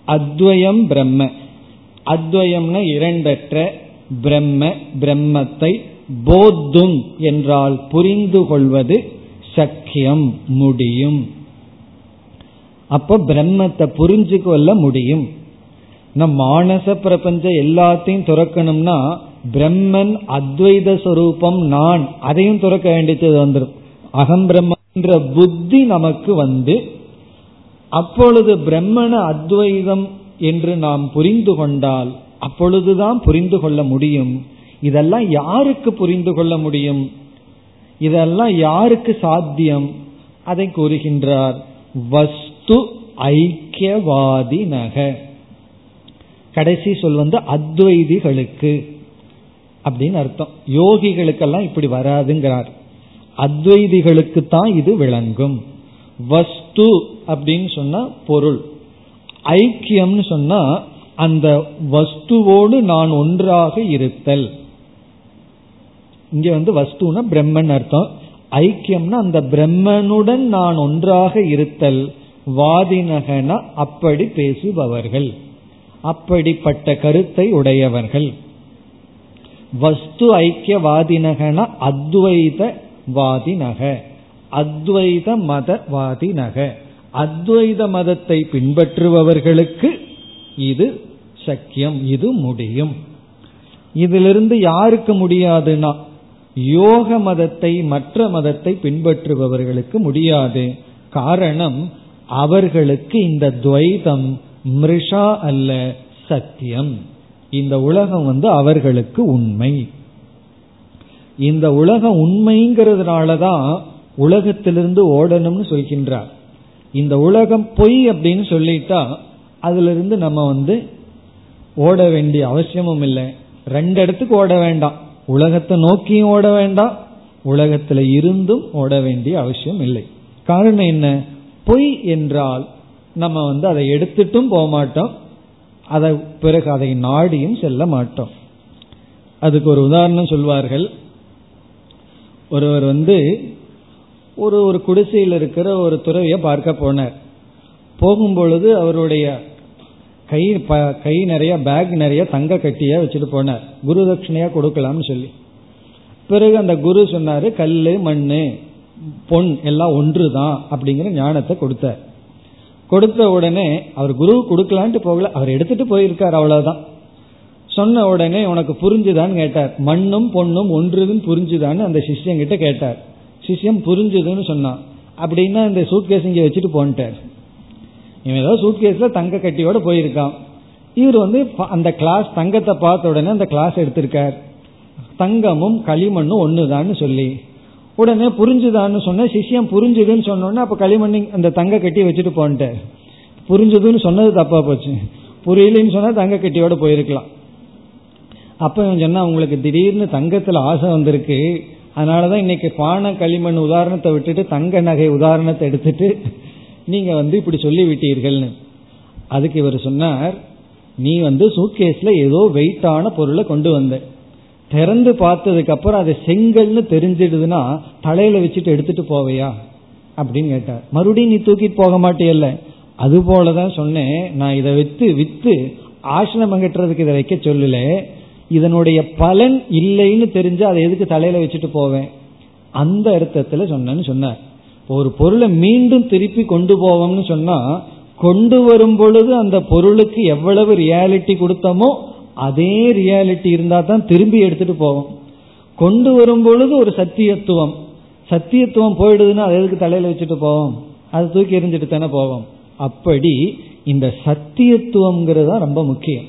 அத்வயம் பிரம்ம. அத்வயம்னா இரண்டற்ற பிரம்ம பிரம்மத்தை போத்தும் என்றால் புரிந்து கொள்வது சக்கியம் முடியும். அப்ப பிரம்மத்தை புரிஞ்சு கொள்ள முடியும். நம் மானச பிரபஞ்சம் எல்லாத்தையும் துறக்கணும்னா பிரம்மன் அத்வைத சொரூபம் நான் அதையும் துறக்க வேண்டியது வந்துடும் அகம் பிரம்மன்ற புத்தி நமக்கு வந்து அப்பொழுது பிரம்மன அத்வைதம் என்று நாம் புரிந்து கொண்டால் அப்பொழுதுதான் புரிந்து கொள்ள முடியும். இதெல்லாம் யாருக்கு புரிந்து கொள்ள முடியும்? இதெல்லாம் யாருக்கு சாத்தியம்? அதை கூறுகின்றார். வஸ்து ஐக்கியவாதி நக கடைசி சொல் வந்து அத்வைதிகளுக்கு அப்படின்னு அர்த்தம். யோகிகளுக்கெல்லாம் இப்படி வராதுங்கிறார். அத்வைதிகளுக்கு தான் இது விளங்கும். வஸ்து அப்படின்னு சொன்னா பொருள். ஐக்கியம்னு சொன்னா அந்த வஸ்துவோடு நான் ஒன்றாக இருத்தல். இங்க வந்து வஸ்துனா பிரம்மன் அர்த்தம். ஐக்கியம்னா அந்த பிரம்மனுடன் நான் ஒன்றாக இருத்தல். வாதினகன அப்படி பேசுபவர்கள். அப்படிப்பட்ட கருத்தை உடையவர்கள். வஸ்து ஐக்கியவாதினகன அத்வைத வாதினக. அத்வைத மதவாதினக அத்வைத மதத்தை பின்பற்றுபவர்களுக்கு இது சக்கியம் இது முடியும். இதிலிருந்து யாருக்கு முடியாதுன்னா யோக மதத்தை மற்ற மதத்தை பின்பற்றுபவர்களுக்கு முடியாது. காரணம் அவர்களுக்கு இந்த துவைதம் மிருஷா அல்ல சத்தியம். இந்த உலகம் வந்து அவர்களுக்கு உண்மை. இந்த உலகம் உண்மைங்கிறதுனால தான் உலகத்திலிருந்து ஓடணும்னு சொல்கின்றார். இந்த உலகம் பொய் அப்படின்னு சொல்லிட்டா அதுல இருந்து நம்ம வந்து ஓட வேண்டிய அவசியமும் இல்லை. ரெண்டு இடத்துக்கு ஓட வேண்டாம். உலகத்தை நோக்கியும் ஓட வேண்டாம். உலகத்துல இருந்தும் ஓட வேண்டிய அவசியம் இல்லை. காரணம் என்ன? பொய் என்றால் நம்ம வந்து அதை எடுத்துட்டும் போக மாட்டோம். அதை பிறகு அதை நாடியும் செல்ல மாட்டோம். அதுக்கு ஒரு உதாரணம் சொல்வார்கள். ஒருவர் வந்து ஒரு ஒரு குடிசையில் இருக்கிற ஒரு துறவியை பார்க்க போனார். போகும்பொழுது அவருடைய கை கை நிறைய பேக் நிறைய தங்க கட்டியா வச்சுட்டு போனார். குரு தட்சிணையா கொடுக்கலாம்னு சொல்லி. பிறகு அந்த குரு சொன்னாரு கல் மண் பொன் எல்லாம் ஒன்று தான் அப்படிங்கிற ஞானத்தை கொடுத்தார். கொடுத்த உடனே அவர் குரு கொடுக்கலான்ட்டு போகல அவர் எடுத்துட்டு போயிருக்கார் அவ்வளவுதான். சொன்ன உடனே உனக்கு புரிஞ்சுதான்னு கேட்டார். மண்ணும் பொண்ணும் ஒன்றுதுன்னு புரிஞ்சுதான்னு அந்த சிஷ்யன் கிட்ட கேட்டார். சிஷ்யம் புரிஞ்சுதுன்னு சொன்னான். அப்படின்னா இந்த சூட்கேஸ் இங்க வச்சுட்டு போன்ட்டார். இவன் ஏதோ சூட்கேஸ்ல தங்க கட்டியோட போயிருக்கான். இவர் வந்து அந்த கிளாஸ் தங்கத்தை பார்த்த உடனே அந்த கிளாஸ் எடுத்திருக்கார். தங்கமும் களிமண்ணும் ஒண்ணுதான்னு சொல்லி. உடனே புரிஞ்சுதான்னு சொன்ன சிஷ்யம் புரிஞ்சுதுன்னு சொன்னோன்னே அப்ப களிமண்ணி அந்த தங்க கட்டி வச்சுட்டு போன்ட்டார். புரிஞ்சுதுன்னு சொன்னது தப்பா போச்சு. புரியலன்னு சொன்னா தங்க கட்டியோட போயிருக்கலாம். அப்ப இவன் சொன்னா உங்களுக்கு திடீர்னு தங்கத்துல ஆசை வந்திருக்கு. அதனாலதான் இன்னைக்கு பானை களிமண் உதாரணத்தை விட்டுட்டு தங்க நகை உதாரணத்தை எடுத்துட்டு நீங்க வந்து இப்படி சொல்லி விட்டீர்கள்னு அதுக்கு இவர் சொன்னார் நீ வந்து சூட்கேஸ்ல ஏதோ வெயிட்டான பொருளை கொண்டு வந்த. திறந்து பார்த்ததுக்கு அப்புறம் அது செங்கல்னு தெரிஞ்சிடுதுன்னா தலையில வச்சுட்டு எடுத்துட்டு போவையா? அப்படின்னு கேட்டார். மறுபடியும் நீ தூக்கிட்டு போக மாட்டேயல்ல. அது போலதான் சொன்னேன். நான் இதை வித்து வித்து ஆசிரமம் கட்டுறதுக்கு இதை வைக்க சொல்லல. இதனுடைய பலன் இல்லைன்னு தெரிஞ்சு அதை எதுக்கு தலையில வச்சுட்டு போவேன்? அந்த அர்த்தத்துல சொன்னேன்னு சொன்னார். ஒரு பொருளை மீண்டும் திருப்பி கொண்டு போவோம்னு சொன்னா கொண்டு வரும் பொழுது அந்த பொருளுக்கு எவ்வளவு ரியாலிட்டி கொடுத்தோமோ அதே ரியாலிட்டி இருந்தா தான் திரும்பி எடுத்துட்டு போவோம். கொண்டு வரும் பொழுது ஒரு சத்தியத்துவம். சத்தியத்துவம் போயிடுதுன்னா அது எதுக்கு தலையில வச்சுட்டு போவோம்? அது தூக்கி எரிஞ்சிட்டு தானே போவோம். அப்படி இந்த சத்தியத்துவம்ங்கிறது தான் ரொம்ப முக்கியம்.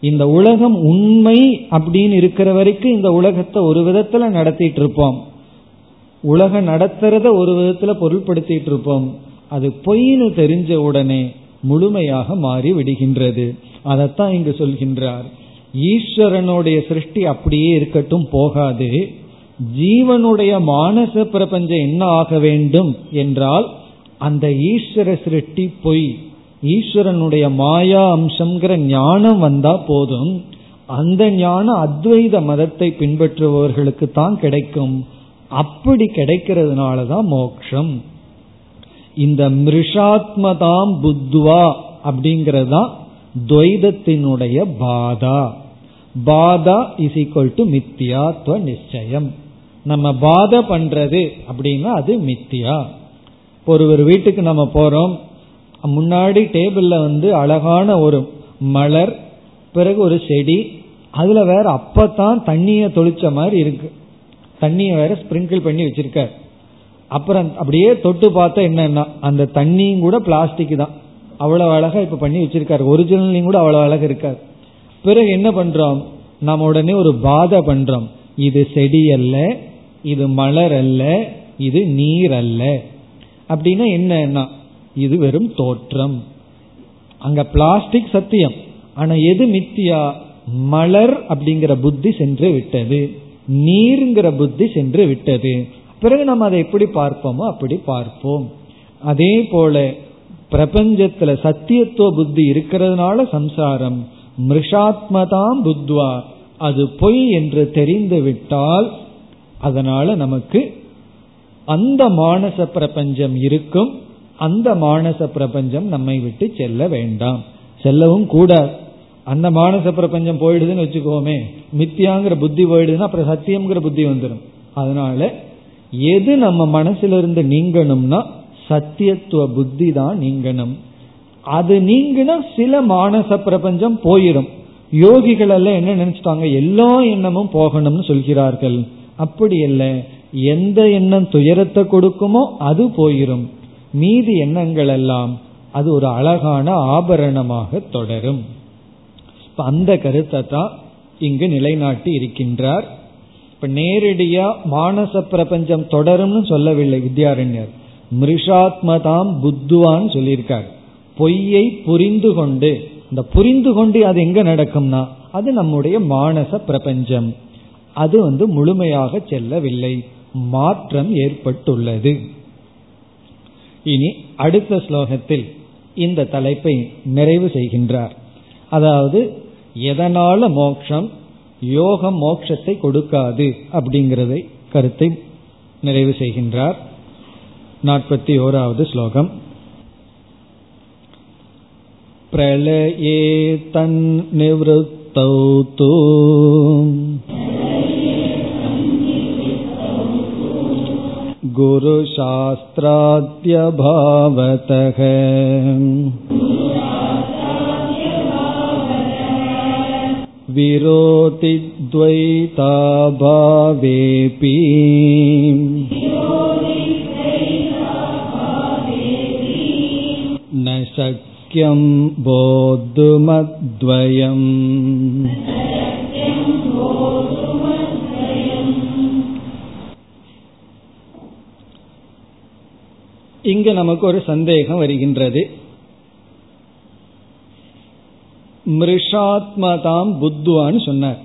இந்த உலகம் உண்மை அப்படின்னு இருக்கிற வரைக்கும் இந்த உலகத்தை ஒரு விதத்துல நடத்திட்டு இருப்போம். உலகம் நடத்துறத ஒரு விதத்துல பொருள்படுத்திட்டு இருப்போம். அது பொய்னு தெரிஞ்ச உடனே முழுமையாக மாறி விடுகின்றது. அதைத்தான் இங்கு சொல்கின்றார். ஈஸ்வரனுடைய சிருஷ்டி அப்படியே இருக்கட்டும் போகாது. ஜீவனுடைய மானச பிரபஞ்சம் என்ன ஆக வேண்டும் என்றால் அந்த ஈஸ்வர சிருஷ்டி பொய். ஈஸ்வரனுடைய மாயா அம்சம்ங்கிற ஞானம் வந்தா போதும். அந்த ஞானம் அத்வைத மதத்தை பின்பற்றுபவர்களுக்கு தான் கிடைக்கும். அப்படி கிடைக்கிறதுனால தான் மோக்ஷம். இந்த மிருஷாத்மதாம் புத்வா அப்படிங்கறதா துவைதத்தினுடைய பாதா. பாதா இஸ் ஈக்வல் டு மித்தியாத்வ நிச்சயம். நம்ம பாதை பண்றது அப்படின்னா அது மித்தியா. ஒரு ஒரு வீட்டுக்கு நம்ம போறோம். முன்னாடி டேபிள்ல வந்து அழகான ஒரு மலர் பிறகு ஒரு செடி அதுல வேற அப்பதான் தண்ணிய தொளிச்ச மாதிரி இருக்கு. தண்ணிய வேற ஸ்பிரிங்கிள் பண்ணி வச்சிருக்க அப்புறம் அப்படியே தொட்டு பார்த்தா என்னன்னா அந்த தண்ணியும் கூட பிளாஸ்டிக் தான். அவ்வளவு அழகா இப்ப பண்ணி வச்சிருக்காரு. ஒரிஜினல்லையும் கூட அவ்வளவு அழகு இருக்காரு பிறகு என்ன பண்றோம்? நம்ம உடனே ஒரு பாதை பண்றோம். இது செடி அல்ல இது மலர் அல்ல இது நீர் அல்ல அப்படின்னா என்னன்னா இது வெறும் தோற்றம். அங்க பிளாஸ்டிக் சத்தியம். ஆனா எது மித்தியா? மலர் அப்படிங்கிற புத்தி சென்று விட்டது. நீருங்கிற புத்தி சென்று விட்டது. பிறகு நம்ம அதை எப்படி பார்ப்போமோ அப்படி பார்ப்போம். அதே போல பிரபஞ்சத்துல சத்தியத்துவ புத்தி இருக்கிறதுனால சம்சாரம் மிருஷாத்மதாம் புத்வா. அது பொய் என்று தெரிந்து விட்டால் அதனால நமக்கு அந்த மானச பிரபஞ்சம் இருக்கும். அந்த மானச பிரபஞ்சம் நம்மை விட்டு செல்ல வேண்டாம். செல்லவும் கூட. அந்த மானச பிரபஞ்சம் போயிடுதுன்னு வச்சுக்கோமே. மித்தியாங்கிற புத்தி போயிடுதுன்னா அப்புறம் சத்தியம்ங்கிற புத்தி வந்துடும் அதனால எது நம்ம மனசிலிருந்து நீங்கணும்னா சத்தியத்துவ புத்தி தான் நீங்கணும். அது நீங்கினா சில மானச பிரபஞ்சம் போயிடும் யோகிகள் எல்லாம் என்ன நினைச்சிட்டாங்க? எல்லா எண்ணமும் போகணும்னு சொல்கிறார்கள். அப்படி இல்லை. எந்த எண்ணம் துயரத்தை கொடுக்குமோ அது போயிரும். மீதி எண்ணங்கள் எல்லாம் அது ஒரு அழகான ஆபரணமாக தொடரும். அந்த கருத்தை தான் இங்கு நிலைநாட்டி இருக்கின்றார். இப்ப நேரடியா மானச பிரபஞ்சம் தொடரும்னு சொல்லவில்லை வித்யாரண்யர். மிருஷாத்மதாம் புத்துவான்னு சொல்லியிருக்கார். பொய்யை புரிந்து கொண்டு இந்த புரிந்து கொண்டு அது எங்க நடக்கும்னா அது நம்முடைய மானச பிரபஞ்சம். அது வந்து முழுமையாக செல்லவில்லை. மாற்றம் ஏற்பட்டுள்ளது. இனி அடுத்த ஸ்லோகத்தில் இந்த தலைப்பை நிறைவு செய்கின்றார். அதாவது எதனால மோக்ஷம் யோகம் மோட்சத்தை கொடுக்காது அப்படிங்கிறதை கருத்தை நிறைவு செய்கின்றார். நாற்பத்தி ஓராவது ஸ்லோகம். प्रलये तन्निवृत्तौ तु गुरुशास्त्राद्यभावतः विरोति द्वैताभावेऽपि न शक्यं बोद्धुमद्वयम् இங்கு நமக்கு ஒரு சந்தேகம் வருகின்றது மிருஷாத்மதாம் புத்துவான்னு சொன்னார்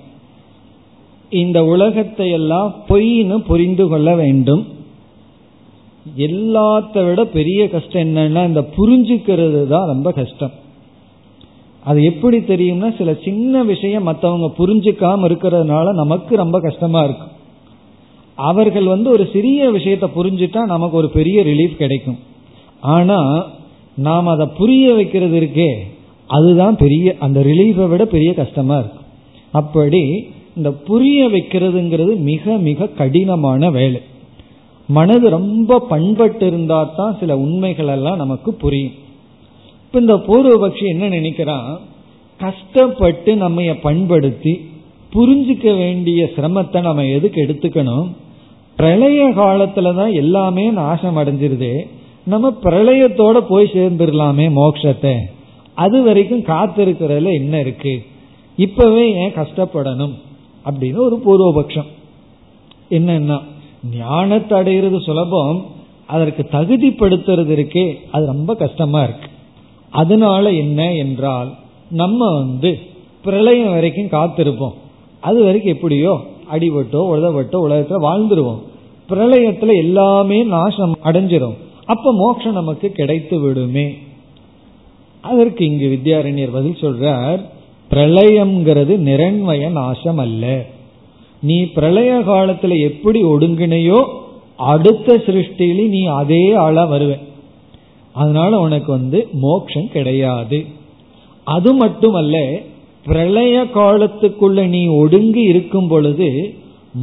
இந்த உலகத்தை எல்லாம் பொய்னு புரிந்து கொள்ள வேண்டும் எல்லாத்த விட பெரிய கஷ்டம் என்னன்னா இந்த புரிஞ்சுக்கிறது தான் ரொம்ப கஷ்டம். அது எப்படி தெரியும்னா சில சின்ன விஷயம் மற்றவங்க புரிஞ்சுக்காம இருக்கிறதுனால நமக்கு ரொம்ப கஷ்டமா இருக்கும். அவர்கள் வந்து ஒரு சிறிய விஷயத்தை புரிஞ்சுட்டா நமக்கு ஒரு பெரிய ரிலீஃப் கிடைக்கும். ஆனா நாம் அதை புரிய வைக்கிறது இருக்கே அதுதான் பெரிய அந்த ரிலீஃபை விட பெரிய கஷ்டமா இருக்கும். அப்படி இந்த புரிய வைக்கிறதுங்கிறது மிக மிக கடினமான வேலை. மனது ரொம்ப பண்பட்டு இருந்தா தான் சில உண்மைகள் எல்லாம் நமக்கு புரியும். இப்ப இந்த பூர்வபக்ஷி என்ன நினைக்கிறான் கஷ்டப்பட்டு நம்ம பண்படுத்தி புரிஞ்சுக்க வேண்டிய சிரமத்தை நம்ம எதுக்கு எடுத்துக்கணும்? பிரளய காலத்துல தான் எல்லாமே நாசம் அடைஞ்சிருது. நம்ம பிரளயத்தோட போய் சேர்ந்துடலாமே மோட்சத்தை. அது வரைக்கும் காத்திருக்கிறதுல என்ன இருக்கு? இப்பவே ஏன் கஷ்டப்படணும்? அப்படின்னு ஒரு பூர்வபக்ஷம். என்னன்னா ஞானத்தை அடைகிறது சுலபம் அதற்கு தகுதிப்படுத்துறது இருக்கே அது ரொம்ப கஷ்டமா இருக்கு. அதனால என்ன என்றால் நம்ம வந்து பிரளயம் வரைக்கும் காத்திருப்போம். அது வரைக்கும் எப்படியோ அடிபட்டோ உதவட்டோ உலகத்துல வாழ்ந்துருவோம். பிரளயத்துல எல்லாமே நாசம் அடைஞ்சிரும். அப்ப மோட்சம் நமக்கு கிடைத்து விடுமே. அதற்கு இங்கு வித்யாரண்யர் பதில் சொல்றார் பிரளயம்ங்கிறது நிரண்மய நாசம் அல்ல. நீ பிரளய காலத்துல எப்படி ஒடுங்கினையோ அடுத்த சிருஷ்டியில நீ அதே ஆளா வருவேன். அதனால உனக்கு வந்து மோட்சம் கிடையாது. அது மட்டுமல்ல பிரளய காலத்துக்குள்ள நீ ஒடுங்கி இருக்கும் பொழுது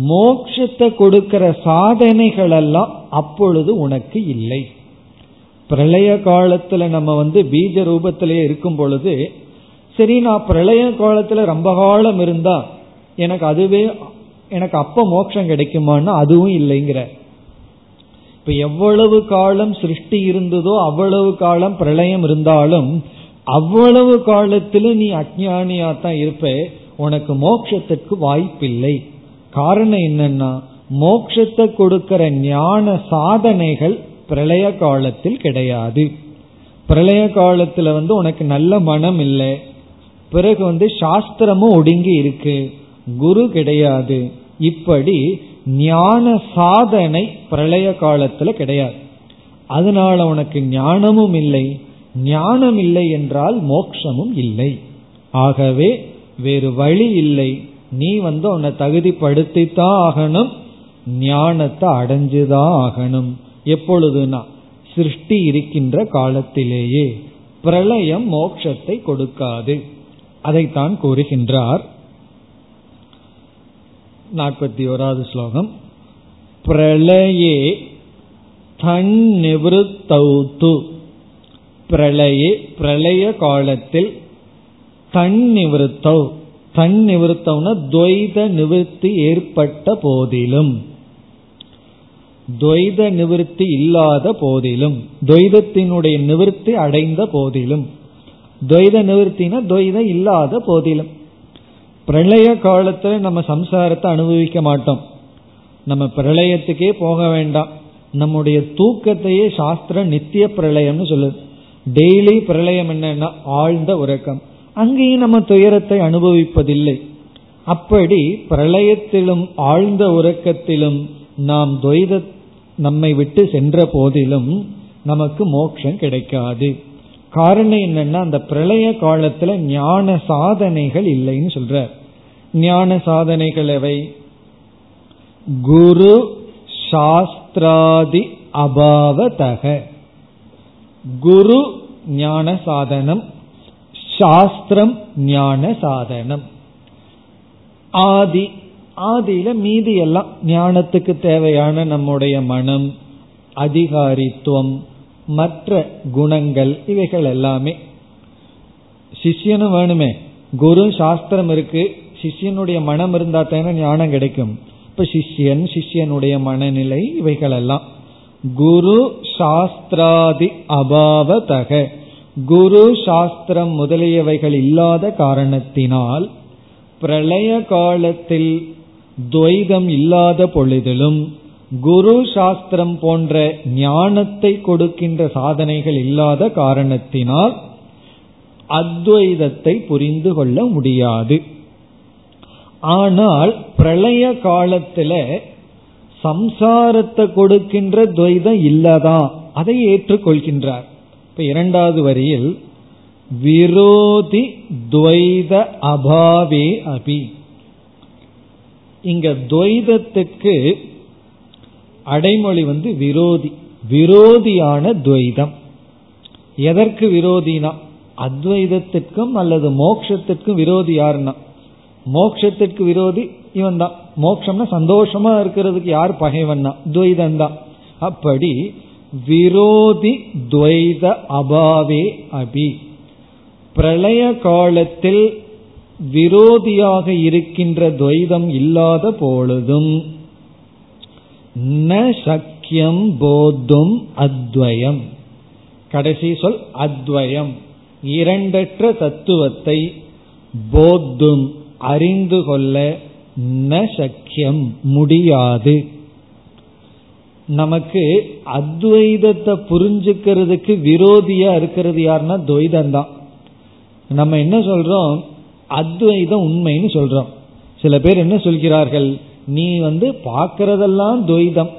மோட்சத்தை கொடுக்கிற சாதனைகள் எல்லாம் அப்பொழுது உனக்கு இல்லை. பிரளய காலத்துல நம்ம வந்து பீஜ ரூபத்திலேயே இருக்கும் பொழுது சரி நான் பிரளய காலத்துல ரொம்ப காலம் இருந்தா எனக்கு அதுவே எனக்கு அப்ப மோட்சம் கிடைக்குமான்னா அதுவும் இல்லைங்கிற. இப்ப எவ்வளவு காலம் சிருஷ்டி இருந்ததோ அவ்வளவு காலம் பிரளயம் இருந்தாலும் அவ்வளவு காலத்திலும் நீ அஜானியா தான் இருப்ப உனக்கு மோட்சத்திற்கு வாய்ப்பில்லை. காரணம் என்னன்னா மோட்சத்தை கொடுக்கிற ஞான சாதனைகள் பிரளய காலத்தில் கிடையாது. பிரளய காலத்துல வந்து உனக்கு நல்ல மனம் இல்லை. பிறகு வந்து சாஸ்திரமும் ஒடுங்கி இருக்கு. குரு கிடையாது. இப்படி ஞான சாதனை பிரளய காலத்துல கிடையாது. அதனால உனக்கு ஞானமும் இல்லை. ஞானம் இல்லை என்றால் மோக்ஷமும் இல்லை. ஆகவே வேறு வழி இல்லை. நீ வந்து உன்னை தகுதிப்படுத்தித்தான் ஆகணும். ஞானத்தை அடைஞ்சுதான் ஆகணும். எப்பொழுதுனா சிருஷ்டி இருக்கின்ற காலத்திலேயே பிரளயம் மோட்சத்தை கொடுக்காது. அதைத்தான் கூறுகின்றார் நாற்பத்தி ஓராவது ஸ்லோகம். பிரளயே தன் பிரளயே பிரளய காலத்தில் தன் நிவத்தௌ தன் துவைத நிவர்த்தி ஏற்பட்ட போதிலும். துவைத நிவர்த்தி இல்லாத போதிலும். துவைதத்தினுடைய நிவர்த்தி அடைந்த போதிலும். துவைத நிவர்த்தினா துவைதம் இல்லாத போதிலும். பிரளய காலத்துல நம்ம சம்சாரத்தை அனுபவிக்க மாட்டோம். நம்ம பிரளயத்துக்கே போக வேண்டாம். நம்முடைய தூக்கத்தையே சாஸ்திரம் நித்திய பிரளயம்னு சொல்லுது. டெய்லி பிரளயம் என்னன்னா ஆழ்ந்த உறக்கம். அங்கேயும் நம்ம துயரத்தை அனுபவிப்பதில்லை. அப்படி பிரளயத்திலும் ஆழ்ந்த உறக்கத்திலும் நாம் துவைத நம்மை விட்டு சென்ற போதிலும் நமக்கு மோட்சம் கிடைக்காது. காரணம் என்னன்னா அந்த பிரளய காலத்துல ஞான சாதனைகள் இல்லைன்னு சொல்ற ஞான சாதனைகள் எவை? குரு சாஸ்திராதி அபாவதக. குரு ஞான சாதனம் சாஸ்திரம் ஞான சாதனம். ஆதி ஆதியில மீதி எல்லாம் ஞானத்துக்கு தேவையான நம்முடைய மனம் அதிகாரித்துவம் மற்ற குணங்கள் இவைகள் எல்லாமே. சிஷ்யனும் வேணுமே. குரு சாஸ்திரம் இருக்கு. சிஷ்யனுடைய மனம் இருந்தா தானே ஞானம் கிடைக்கும். இப்ப சிஷ்யன் சிஷ்யனுடைய மனநிலை இவைகள் எல்லாம். குரு சாஸ்திராதி அபாவதக. குரு சாஸ்திரம் முதலியவைகள் இல்லாத காரணத்தினால் பிரளய காலத்தில் துவைதம் இல்லாத பொழுதிலும் குரு சாஸ்திரம் போன்ற ஞானத்தை கொடுக்கின்ற சாதனைகள் இல்லாத காரணத்தினால் அத்வைதத்தை புரிந்து கொள்ள முடியாது. ஆனால் பிரளய காலத்துல சம்சாரத்தை கொடுக்கின்ற துவைதம் இல்லதா? அதை ஏற்றுக்கொள்கின்றார். இப்ப இரண்டாவது வரியில் விரோதி துவைத அபாவே அபி. இங்க துவைதத்துக்கு அடைமொழி வந்து விரோதி. விரோதியான துவைதம். எதற்கு விரோதினா அத்வைதத்திற்கும் அல்லது மோக்ஷத்திற்கும் விரோதி யாருன்னா? மோக்ஷத்திற்கு விரோதி இவன் தான் மோக்ஷம்னா சந்தோஷமா இருக்கிறதுக்கு யார் பகைவன்னா? துவைதம் தான் அப்படி விரோதி துவைத அபாவே அபி. பிரளய காலத்தில் விரோதியாக இருக்கின்ற துவைதம் இல்லாத பொழுதும் ந சக்கியம் போதும் அத்வயம். கடைசி சொல் அத்வயம். இரண்டற்ற தத்துவத்தை போத்தும் அறிந்து கொள்ள ந சக்கியம் முடியாது. நமக்கு அத்வைதத்தை புரிஞ்சுக்கிறதுக்கு விரோதியா இருக்கிறது யாருன்னா துவைதம் தான் நம்ம என்ன சொல்றோம்? அத்வைதம் உண்மைன்னு சொல்றோம். சில பேர் என்ன சொல்கிறார்கள்? நீ வந்து பார்க்கறதெல்லாம் துவைதம்.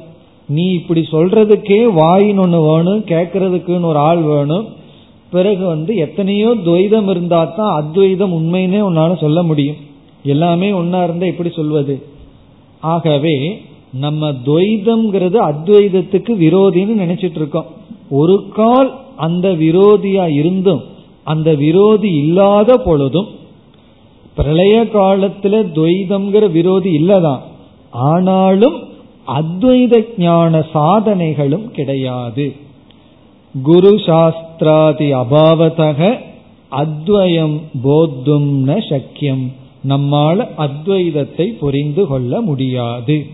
நீ இப்படி சொல்றதுக்கே வாயின்னு ஒன்று வேணும் கேட்கறதுக்குன்னு ஒரு ஆள் வேணும். பிறகு வந்து எத்தனையோ துவைதம் இருந்தா தான் அத்வைதம் உண்மைன்னே உன்னால சொல்ல முடியும். எல்லாமே ஒன்னா இருந்தா எப்படி சொல்வது? ஆகவே நம்ம துவைதம்ங்கிறது அத்வைதத்துக்கு விரோதின்னு நினைச்சிட்டு இருக்கோம். ஒரு கால் அந்த விரோதியா இருந்தும் அந்த விரோதி இல்லாத பொழுதும் பிரளய காலத்துல துவைதம்ங்கிற விரோதி இல்லதான். ஆனாலும் அத்வைத ஞான சாதனைகளும் கிடையாது. குரு சாஸ்திராதி அபாவதக அத்வயம் போத்தும் ந சக்கியம். நம்மால் அத்வைதத்தை புரிந்து கொள்ள முடியாது.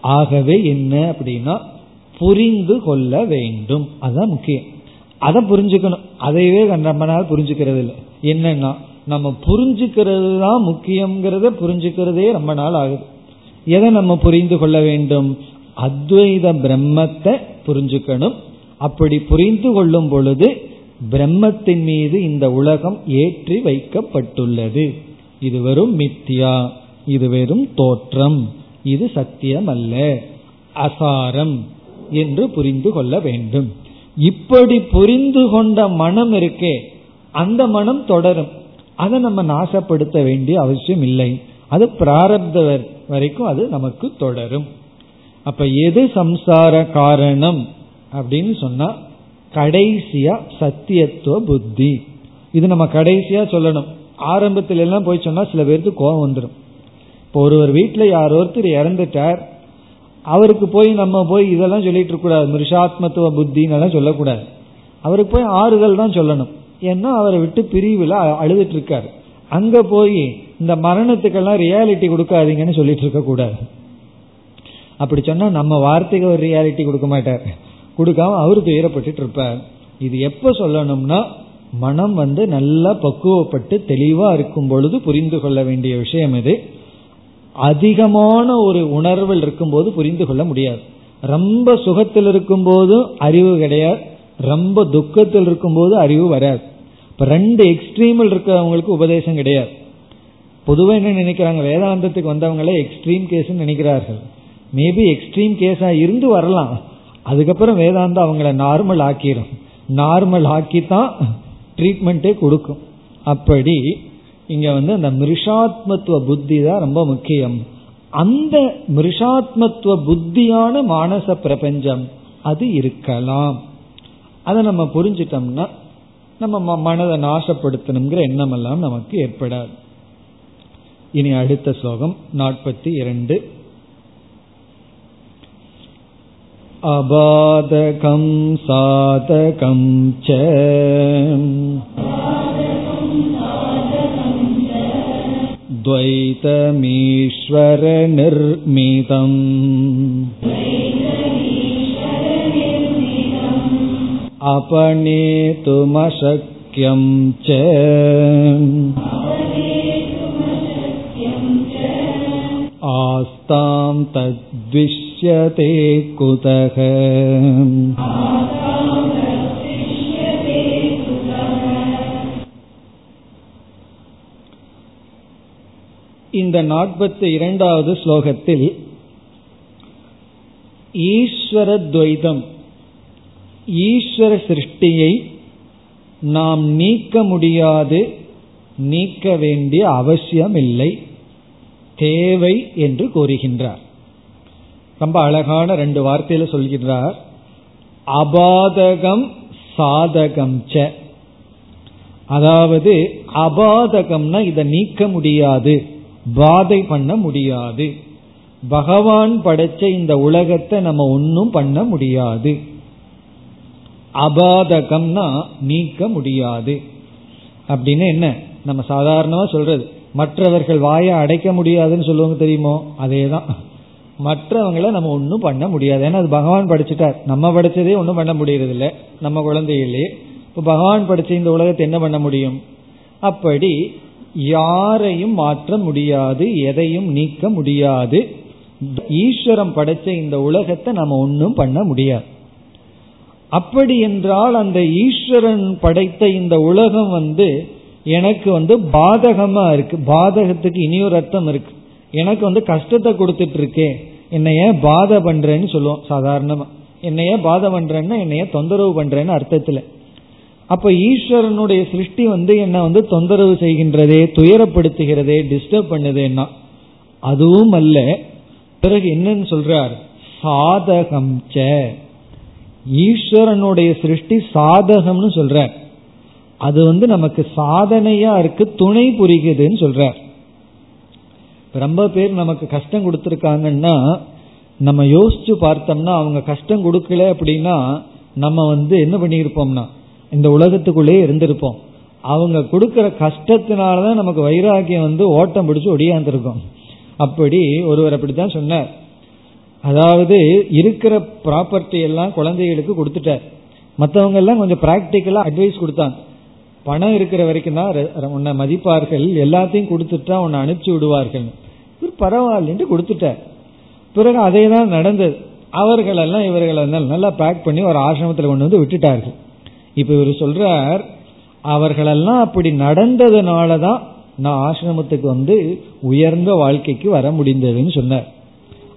ஆகவே என்ன அப்படின்னா புரிந்து கொள்ள வேண்டும். அதுதான் முக்கியம். அதை புரிஞ்சுக்கணும். அதையவே நம்ம நாள் புரிஞ்சுக்கிறது இல்லை என்னன்னா நம்ம புரிஞ்சுக்கிறது தான் முக்கியங்கிறத புரிஞ்சுக்கிறதே ரொம்ப நாள் ஆகுது. எதை நம்ம புரிந்து கொள்ள வேண்டும்? அத்வைத பிரம்மத்தை புரிஞ்சுக்கணும். அப்படி புரிந்து கொள்ளும் பொழுது பிரம்மத்தின் மீது இந்த உலகம் ஏற்றி வைக்கப்பட்டுள்ளது. இது வெறும் மித்தியா இது வெறும் தோற்றம் இது சத்தியம் அல்ல அசாரம் என்று புரிந்து கொள்ள வேண்டும். இப்படி புரிந்து கொண்ட மனம் இருக்கே அந்த மனம் தொடரும். அதை நம்ம நாசப்படுத்த வேண்டிய அவசியம் இல்லை. அது பிராரப்த வரைக்கும் அது நமக்கு தொடரும். அப்ப எது சம்சார காரணம் அப்படின்னு சொன்னா கடைசியா சத்தியத்துவ புத்தி. இது நம்ம கடைசியா சொல்லணும். ஆரம்பத்துல எல்லாம் போய் சொன்னா சில பேருக்கு கோபம் வந்துடும் இப்போ ஒருவர் வீட்டில் யார் ஒருத்தர் இறந்துட்டார். அவருக்கு போய் நம்ம போய் இதெல்லாம் சொல்லிட்டு இருக்கக்கூடாது மிருஷாத்மத்துவ புத்தின்னு சொல்லக்கூடாது. அவருக்கு போய் ஆறுதல் தான் சொல்லணும். ஏன்னா அவரை விட்டு பிரிவில் அழுதுட்டு இருக்காரு அங்க போய் இந்த மரணத்துக்கெல்லாம் ரியாலிட்டி கொடுக்காதீங்கன்னு சொல்லிட்டு இருக்க கூடாது. அப்படி சொன்னா நம்ம வார்த்தைக்கு ஒரு ரியாலிட்டி கொடுக்க மாட்டார். கொடுக்காம அவரு துயரப்பட்டு இருப்பார். இது எப்ப சொல்லணும்னா மனம் வந்து நல்லா பக்குவப்பட்டு தெளிவா இருக்கும் பொழுது புரிந்து கொள்ள வேண்டிய விஷயம் இது. அதிகமான ஒரு உணர்வில் இருக்கும்போது புரிந்து கொள்ள முடியாது. ரொம்ப சுகத்தில் இருக்கும் போதும் அறிவு கிடையாது. ரொம்ப துக்கத்தில் இருக்கும்போது அறிவு வராது. இப்ப ரெண்டு எக்ஸ்ட்ரீமில் இருக்கிறவங்களுக்கு உபதேசம் கிடையாது. பொதுவாக என்ன நினைக்கிறாங்க? வேதாந்தத்துக்கு வந்தவங்களே எக்ஸ்ட்ரீம் கேஸ் நினைக்கிறார்கள். மேபி எக்ஸ்ட்ரீம் கேஸா இருந்து வரலாம். அதுக்கப்புறம் வேதாந்தம் அவங்கள நார்மல் ஆக்கிரும். நார்மல் ஆக்கி தான் ட்ரீட்மெண்ட்டே கொடுக்கும். அப்படி இங்க வந்து அந்த மிருஷாத்மத்துவ புத்தி தான் ரொம்ப முக்கியம். அந்த மிருஷாத்மத்துவ புத்தியான மானச பிரபஞ்சம் அது இருக்கலாம். அதை நம்ம புரிஞ்சிட்டோம்னா நம்ம மனதை நாசப்படுத்தணுங்கிற எண்ணம் எல்லாம் நமக்கு ஏற்படாது இனி அடுத்த ஸ்லோகம் நாற்பத்தி இரண்டு अबाधकं साधकं च द्वैतमीश्वरनिर्मितम् अपनेतुमशक्यं च आस्तां तद्विष्यते कुतः இந்த நாற்பத்தி இரண்டாவது ஸ்லோகத்தில் ஈஸ்வர துவைதம் ஈஸ்வர சிருஷ்டியை நாம் நீக்க முடியாது நீக்க வேண்டிய அவசியம் இல்லை தேவை என்று கூறுகின்றார். ரொம்ப அழகான ரெண்டு வார்த்தையில சொல்கின்றார். அபாதகம் சாதகம் ச. அதாவது அபாதகம்னா இதை நீக்க முடியாது பாதை பண்ண முடியாது. பகவான் படைச்ச இந்த உலகத்தை நம்ம ஒன்னும் பண்ண முடியாது. அபாதகம்னா நீக்க முடியாது. அப்படின்னு என்ன? நம்ம சாதாரணமா சொல்றது. மற்றவர்கள் வாயை அடைக்க முடியாதுன்னு சொல்லுவாங்க தெரியுமோ? அதே தான் மற்றவங்களை நம்ம ஒன்றும் பண்ண முடியாது. ஏன்னா அது பகவான் படிச்சுட்டார். நம்ம படிச்சதே ஒன்றும் பண்ண முடியறது இல்லை நம்ம குழந்தைகளே இப்போ பகவான் படிச்ச இந்த உலகத்தை என்ன பண்ண முடியும்? அப்படி யாரையும் மாற்ற முடியாது எதையும் நீக்க முடியாது. ஈஸ்வரம் படைச்ச இந்த உலகத்தை நம்ம ஒன்றும் பண்ண முடியாது. அப்படி என்றால் அந்த ஈஸ்வரன் படைத்த இந்த உலகம் வந்து எனக்கு வந்து பாதகமா இருக்கு. பாதகத்துக்கு இனியொரு அர்த்தம் இருக்கு. எனக்கு வந்து கஷ்டத்தை கொடுத்துட்டு இருக்கே. என்னைய பாதை பண்றேன்னு சொல்லுவோம் சாதாரணமா. என்னைய பாதை பண்றேன்னா என்னைய தொந்தரவு பண்றேன்னு அர்த்தத்துல. அப்ப ஈஸ்வரனுடைய சிருஷ்டி வந்து என்ன வந்து தொந்தரவு செய்கின்றதே துயரப்படுத்துகிறதே டிஸ்டர்ப் பண்ணுதேன்னா. அதுவும் அல்ல. பிறகு என்னன்னு சொல்றார்? சாதகம் ஈஸ்வரனுடைய சிருஷ்டி சாதகம்னு சொல்றார். அது வந்து நமக்கு சாதனையா இருக்கு துணை புரிகுதுன்னு சொல்றார். ரொம்ப பேர் நமக்கு கஷ்டம் கொடுத்துருக்காங்கன்னா நம்ம யோசிச்சு பார்த்தோம்னா அவங்க கஷ்டம் கொடுக்கல அப்படின்னா நம்ம வந்து என்ன பண்ணியிருப்போம்னா இந்த உலகத்துக்குள்ளே இருந்திருப்போம். அவங்க கொடுக்கிற கஷ்டத்தினாலதான் நமக்கு வைராகியம் வந்து ஓட்டம் பிடிச்சு ஒடியாந்துருக்கோம். அப்படி ஒருவர் அப்படித்தான் சொன்னார். அதாவது இருக்கிற ப்ராப்பர்ட்டி எல்லாம் குழந்தைகளுக்கு கொடுத்துட்டார். மற்றவங்க எல்லாம் கொஞ்சம் பிராக்டிக்கலா அட்வைஸ் கொடுத்தாங்க பணம் இருக்கிற வரைக்கும் தான் உன்னை மதிப்பார்கள். எல்லாத்தையும் கொடுத்துட்டா உன்னை அனுப்பிச்சு விடுவார்கள். பரவாயில்லன்ட்டு கொடுத்துட்டார். பிறகு அதே தான் நடந்தது. அவர்கள் எல்லாம் இவர்கள் நல்லா பேக் பண்ணி ஒரு ஆசிரமத்தில் கொண்டு வந்து விட்டுட்டார்கள். இப்ப இவர் சொல்றார் அவர்களெல்லாம் அப்படி நடந்ததுனால தான் நான் ஆசிரமத்துக்கு வந்து உயர்ந்த வாழ்க்கைக்கு வர முடிந்ததுன்னு சொன்னார்.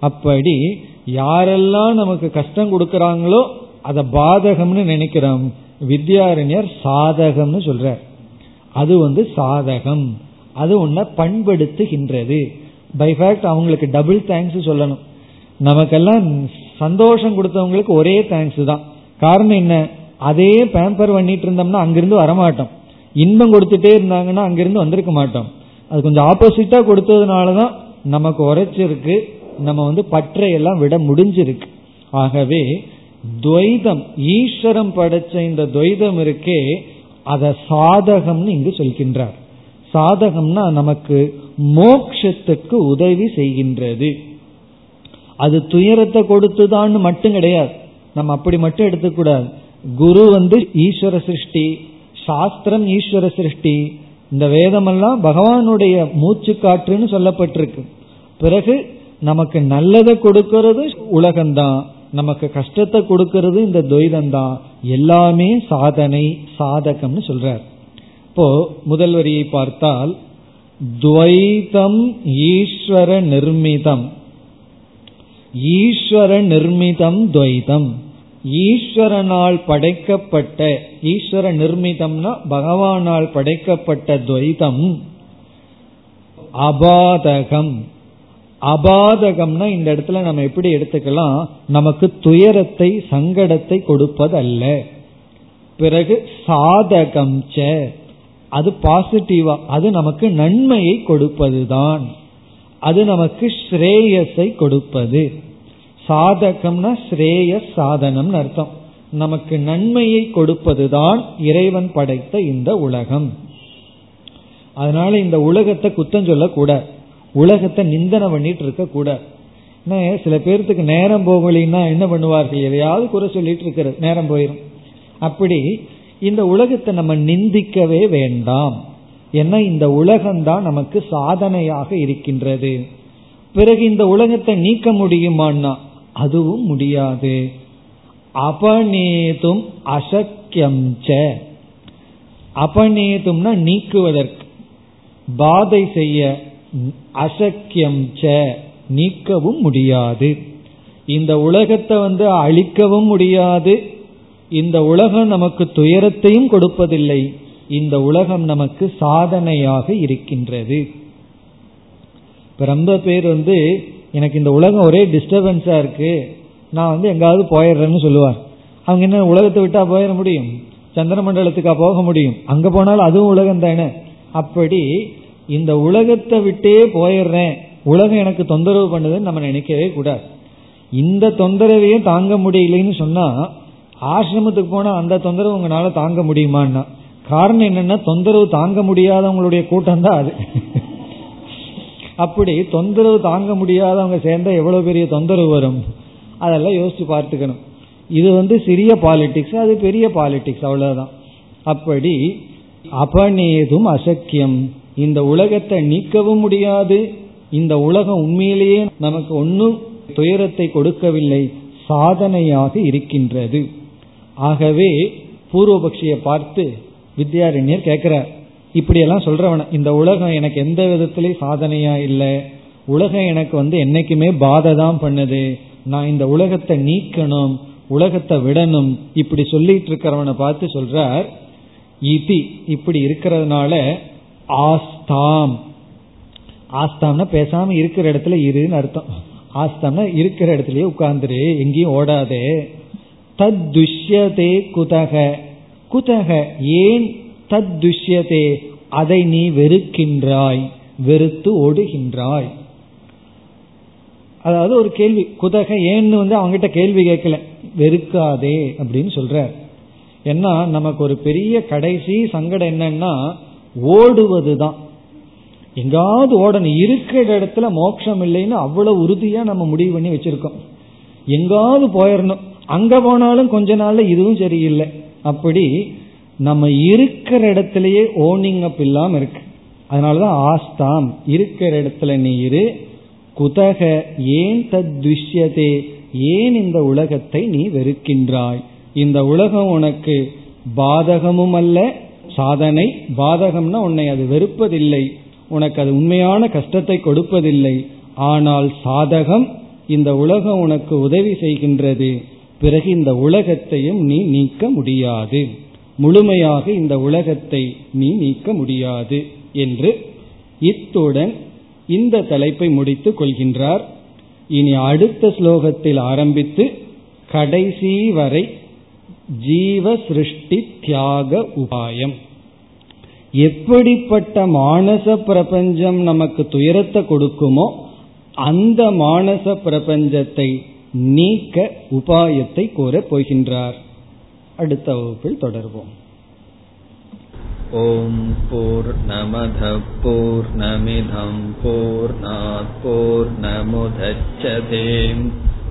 அப்படி யாரெல்லாம் நமக்கு கஷ்டம் கொடுக்கறாங்களோ அதை பாதகம்னு நினைக்கிறோம். வித்யாரண்யர் சாதகம்னு சொல்றார். அது வந்து சாதகம். அது உன்னை பண்படுத்துகின்றது. பை ஃபேக்ட் அவங்களுக்கு டபுள் தேங்க்ஸ் சொல்லணும். நமக்கெல்லாம் சந்தோஷம் கொடுத்தவங்களுக்கு ஒரே தேங்க்ஸ் தான். காரணம் என்ன? அதே பேம்பர் பண்ணிட்டு இருந்தோம்னா அங்கிருந்து வரமாட்டோம். இன்பம் கொடுத்துட்டே இருந்தாங்கன்னா அங்கிருந்து வந்திருக்க மாட்டோம். அது கொஞ்சம் ஆப்போசிட்டா கொடுத்ததுனாலதான் நமக்கு உரைச்சிருக்கு. நம்ம வந்து பற்றையெல்லாம் விட முடிஞ்சிருக்கு. ஆகவே துவைதம் ஈஸ்வரம் படைச்ச இந்த துவைதம் இருக்கே அதை சாதகம்னு இங்கு சொல்கின்றார். சாதகம்னா நமக்கு மோக்ஷத்துக்கு உதவி செய்கின்றது. அது துயரத்தை கொடுத்துதான்னு மட்டும் கிடையாது. நம்ம அப்படி மட்டும் எடுத்துக்கூடாது. குரு வந்து ஈஸ்வர சிருஷ்டி சாஸ்திரம் ஈஸ்வர சிருஷ்டி இந்த வேதமெல்லாம் பகவானுடைய மூச்சு காற்றுன்னு சொல்லப்பட்டிருக்கு. பிறகு நமக்கு நல்லதை கொடுக்கறது உலகம்தான். நமக்கு கஷ்டத்தை கொடுக்கறது இந்த துவைதம் தான் எல்லாமே சாதனை சாதகம்னு சொல்றார். இப்போ முதல் வரியை பார்த்தால் துவைதம் ஈஸ்வர நிர்மிதம். ஈஸ்வர நிர்மிதம் துவைதம். ஈஸ்வரனால் படைக்கப்பட்ட ஈஸ்வர நிர்மிதம்னா பகவானால் படைக்கப்பட்ட துவைதம். அபாதகம். அபாதகம்னா இந்த இடத்துல நம்ம எப்படி எடுத்துக்கலாம்? நமக்கு துயரத்தை சங்கடத்தை கொடுப்பதல்ல. பிறகு சாதகம் அது பாசிட்டிவா அது நமக்கு நன்மையை கொடுப்பதுதான். அது நமக்கு ஸ்ரேயஸை கொடுப்பது. சாதகம்னா ஸ்ரேய சாதனம்னு அர்த்தம். நமக்கு நன்மையை கொடுப்பதுதான் இறைவன் படைத்த இந்த உலகம். அதனால இந்த உலகத்தை குத்தம் சொல்லக்கூடாது. உலகத்தை நிந்தனை பண்ணிட்டு இருக்க கூடாது சில பேர்த்துக்கு நேரம் போகலின்னா என்ன பண்ணுவார்கள்? எதையாவது குறை சொல்லிட்டு இருக்கிறது. நேரம் போயிடும் அப்படி இந்த உலகத்தை நம்ம நிந்திக்கவே வேண்டாம். ஏன்னா இந்த உலகம்தான் நமக்கு சாதனையாக இருக்கின்றது. பிறகு இந்த உலகத்தை நீக்க முடியுமான்னா அதுவும் முடியாது. அபநேதும் அசக்கியம் அபநேதும்னா நீக்குவதற்கு. பாதை செய்ய அசக்கியம் நீக்கவும் முடியாது. இந்த உலகத்தை வந்து அழிக்கவும் முடியாது. இந்த உலகம் நமக்கு துயரத்தையும் கொடுப்பதில்லை. இந்த உலகம் நமக்கு சாதனையாக இருக்கின்றது. ரொம்ப பேர் வந்து எனக்கு இந்த உலகம் ஒரே டிஸ்டர்பன்ஸா இருக்கு. நான் வந்து எங்காவது போயிடுறேன்னு சொல்லுவார். அவங்க என்ன உலகத்தை விட்டா போயிட முடியும்? சந்திர மண்டலத்துக்கா போக முடியும்? அங்க போனாலும் அதுவும் உலகம் தானே அப்படி இந்த உலகத்தை விட்டே போயிடுறேன். உலகம் எனக்கு தொந்தரவு பண்ணுதுன்னு நம்ம நினைக்கவே கூடாது. இந்த தொந்தரவையும் தாங்க முடியலன்னு சொன்னா ஆசிரமத்துக்கு போனா அந்த தொந்தரவு உங்களால தாங்க முடியுமான்னா? காரணம் என்னன்னா தொந்தரவு தாங்க முடியாதவங்களுடைய கூட்டம் தான் அது. அப்படி தொந்தரவு தாங்க முடியாதவங்க சேர்ந்தா எவ்வளவு பெரிய தொந்தரவு வரும்? அதெல்லாம் யோசிச்சு பார்த்துக்கணும். இது வந்து சிறிய பாலிடிக்ஸ் அது பெரிய பாலிடிக்ஸ் அவ்வளவுதான். அப்படி அபநேதும் அசக்கியம். இந்த உலகத்தை நீக்கவும் முடியாது. இந்த உலகம் உண்மையிலேயே நமக்கு ஒன்னும் துயரத்தை கொடுக்கவில்லை. சாதனையாக இருக்கின்றது. ஆகவே பூர்வபக்ஷியை பார்த்து வித்யாரண்யர் கேட்கிறார் இப்படியெல்லாம் சொல்றவன இந்த உலகம் எனக்கு எந்த விதத்திலையும் சாதனையா இல்லை? உலகம் எனக்கு வந்து என்னைக்குமே பாதை தான் பண்ணுது. நான் இந்த உலகத்தை நீக்கணும் உலகத்தை விடணும். இப்படி சொல்லிட்டு இருக்கிறவனை பார்த்து சொல்றார் இதி இப்படி இருக்கிறதுனால ஆஸ்தாம். ஆஸ்தாம்னா பேசாம இருக்கிற இடத்துல இருன்னு அர்த்தம். ஆஸ்தாம்னா இருக்கிற இடத்துலயே உட்கார்ந்துரு எங்கேயும் ஓடாதே. தத் துஷ்யதே குதக. குதக ஏன் தத் துஷ்யதே அதை நீ வெறுக்கின்றாய். வெறுத்து ஓடுகின்றாய். அதாவது ஒரு கேள்வி குதக ஏன்னு வந்து அவங்ககிட்ட கேள்வி கேட்கல. வெறுக்காதே அப்படின்னு சொல்ற ஏன்னா நமக்கு ஒரு பெரிய கடைசி சங்கடம் என்னன்னா ஓடுவது தான் எங்காவது ஓடணும். இருக்கிற இடத்துல மோட்சம் இல்லைன்னு அவ்வளவு உறுதியா நம்ம முடிவு பண்ணி வச்சிருக்கோம். எங்காவது போயிடணும் அங்க போனாலும் கொஞ்ச நாள்ல இதுவும் சரியில்லை. அப்படி நம்ம இருக்கிற இடத்திலேயே ஓனிங் அப் இல்லாம இருக்கு. அதனாலதான் ஆஸ்தாம். இருக்கிற இடத்துல நீ இரு. குதக ஏன் தத்விஷ்யதே? ஏன் இந்த உலகத்தை நீ வெறுக்கின்றாய்? இந்த உலகம் உனக்கு பாதகமும் அல்ல சாதனை பாதகம்னா உன்னை அது வெறுப்பதில்லை. உனக்கு அது உண்மையான கஷ்டத்தை கொடுப்பதில்லை. ஆனால் சாதகம் இந்த உலகம் உனக்கு உதவி செய்கின்றது. பிறகு இந்த உலகத்தையும் நீ நீக்க முடியாது. முழுமையாக இந்த உலகத்தை நீ நீக்க முடியாது என்று இத்துடன் இந்த தலைப்பை முடித்துக் கொள்கின்றார். இனி அடுத்த ஸ்லோகத்தில் ஆரம்பித்து கடைசி வரை ஜீவ சிருஷ்டி தியாக உபாயம் எப்படிப்பட்ட மானச பிரபஞ்சம் நமக்கு துயரத்தை கொடுக்குமோ அந்த மானச பிரபஞ்சத்தை நீக்க உபாயத்தை கூறப் போகின்றார் அடுத்த வகுப்பில் தொடர்வோம் ॐ पूर्णमधः पूर्णमिधं पूर्णात् पूर्णमुदच्छते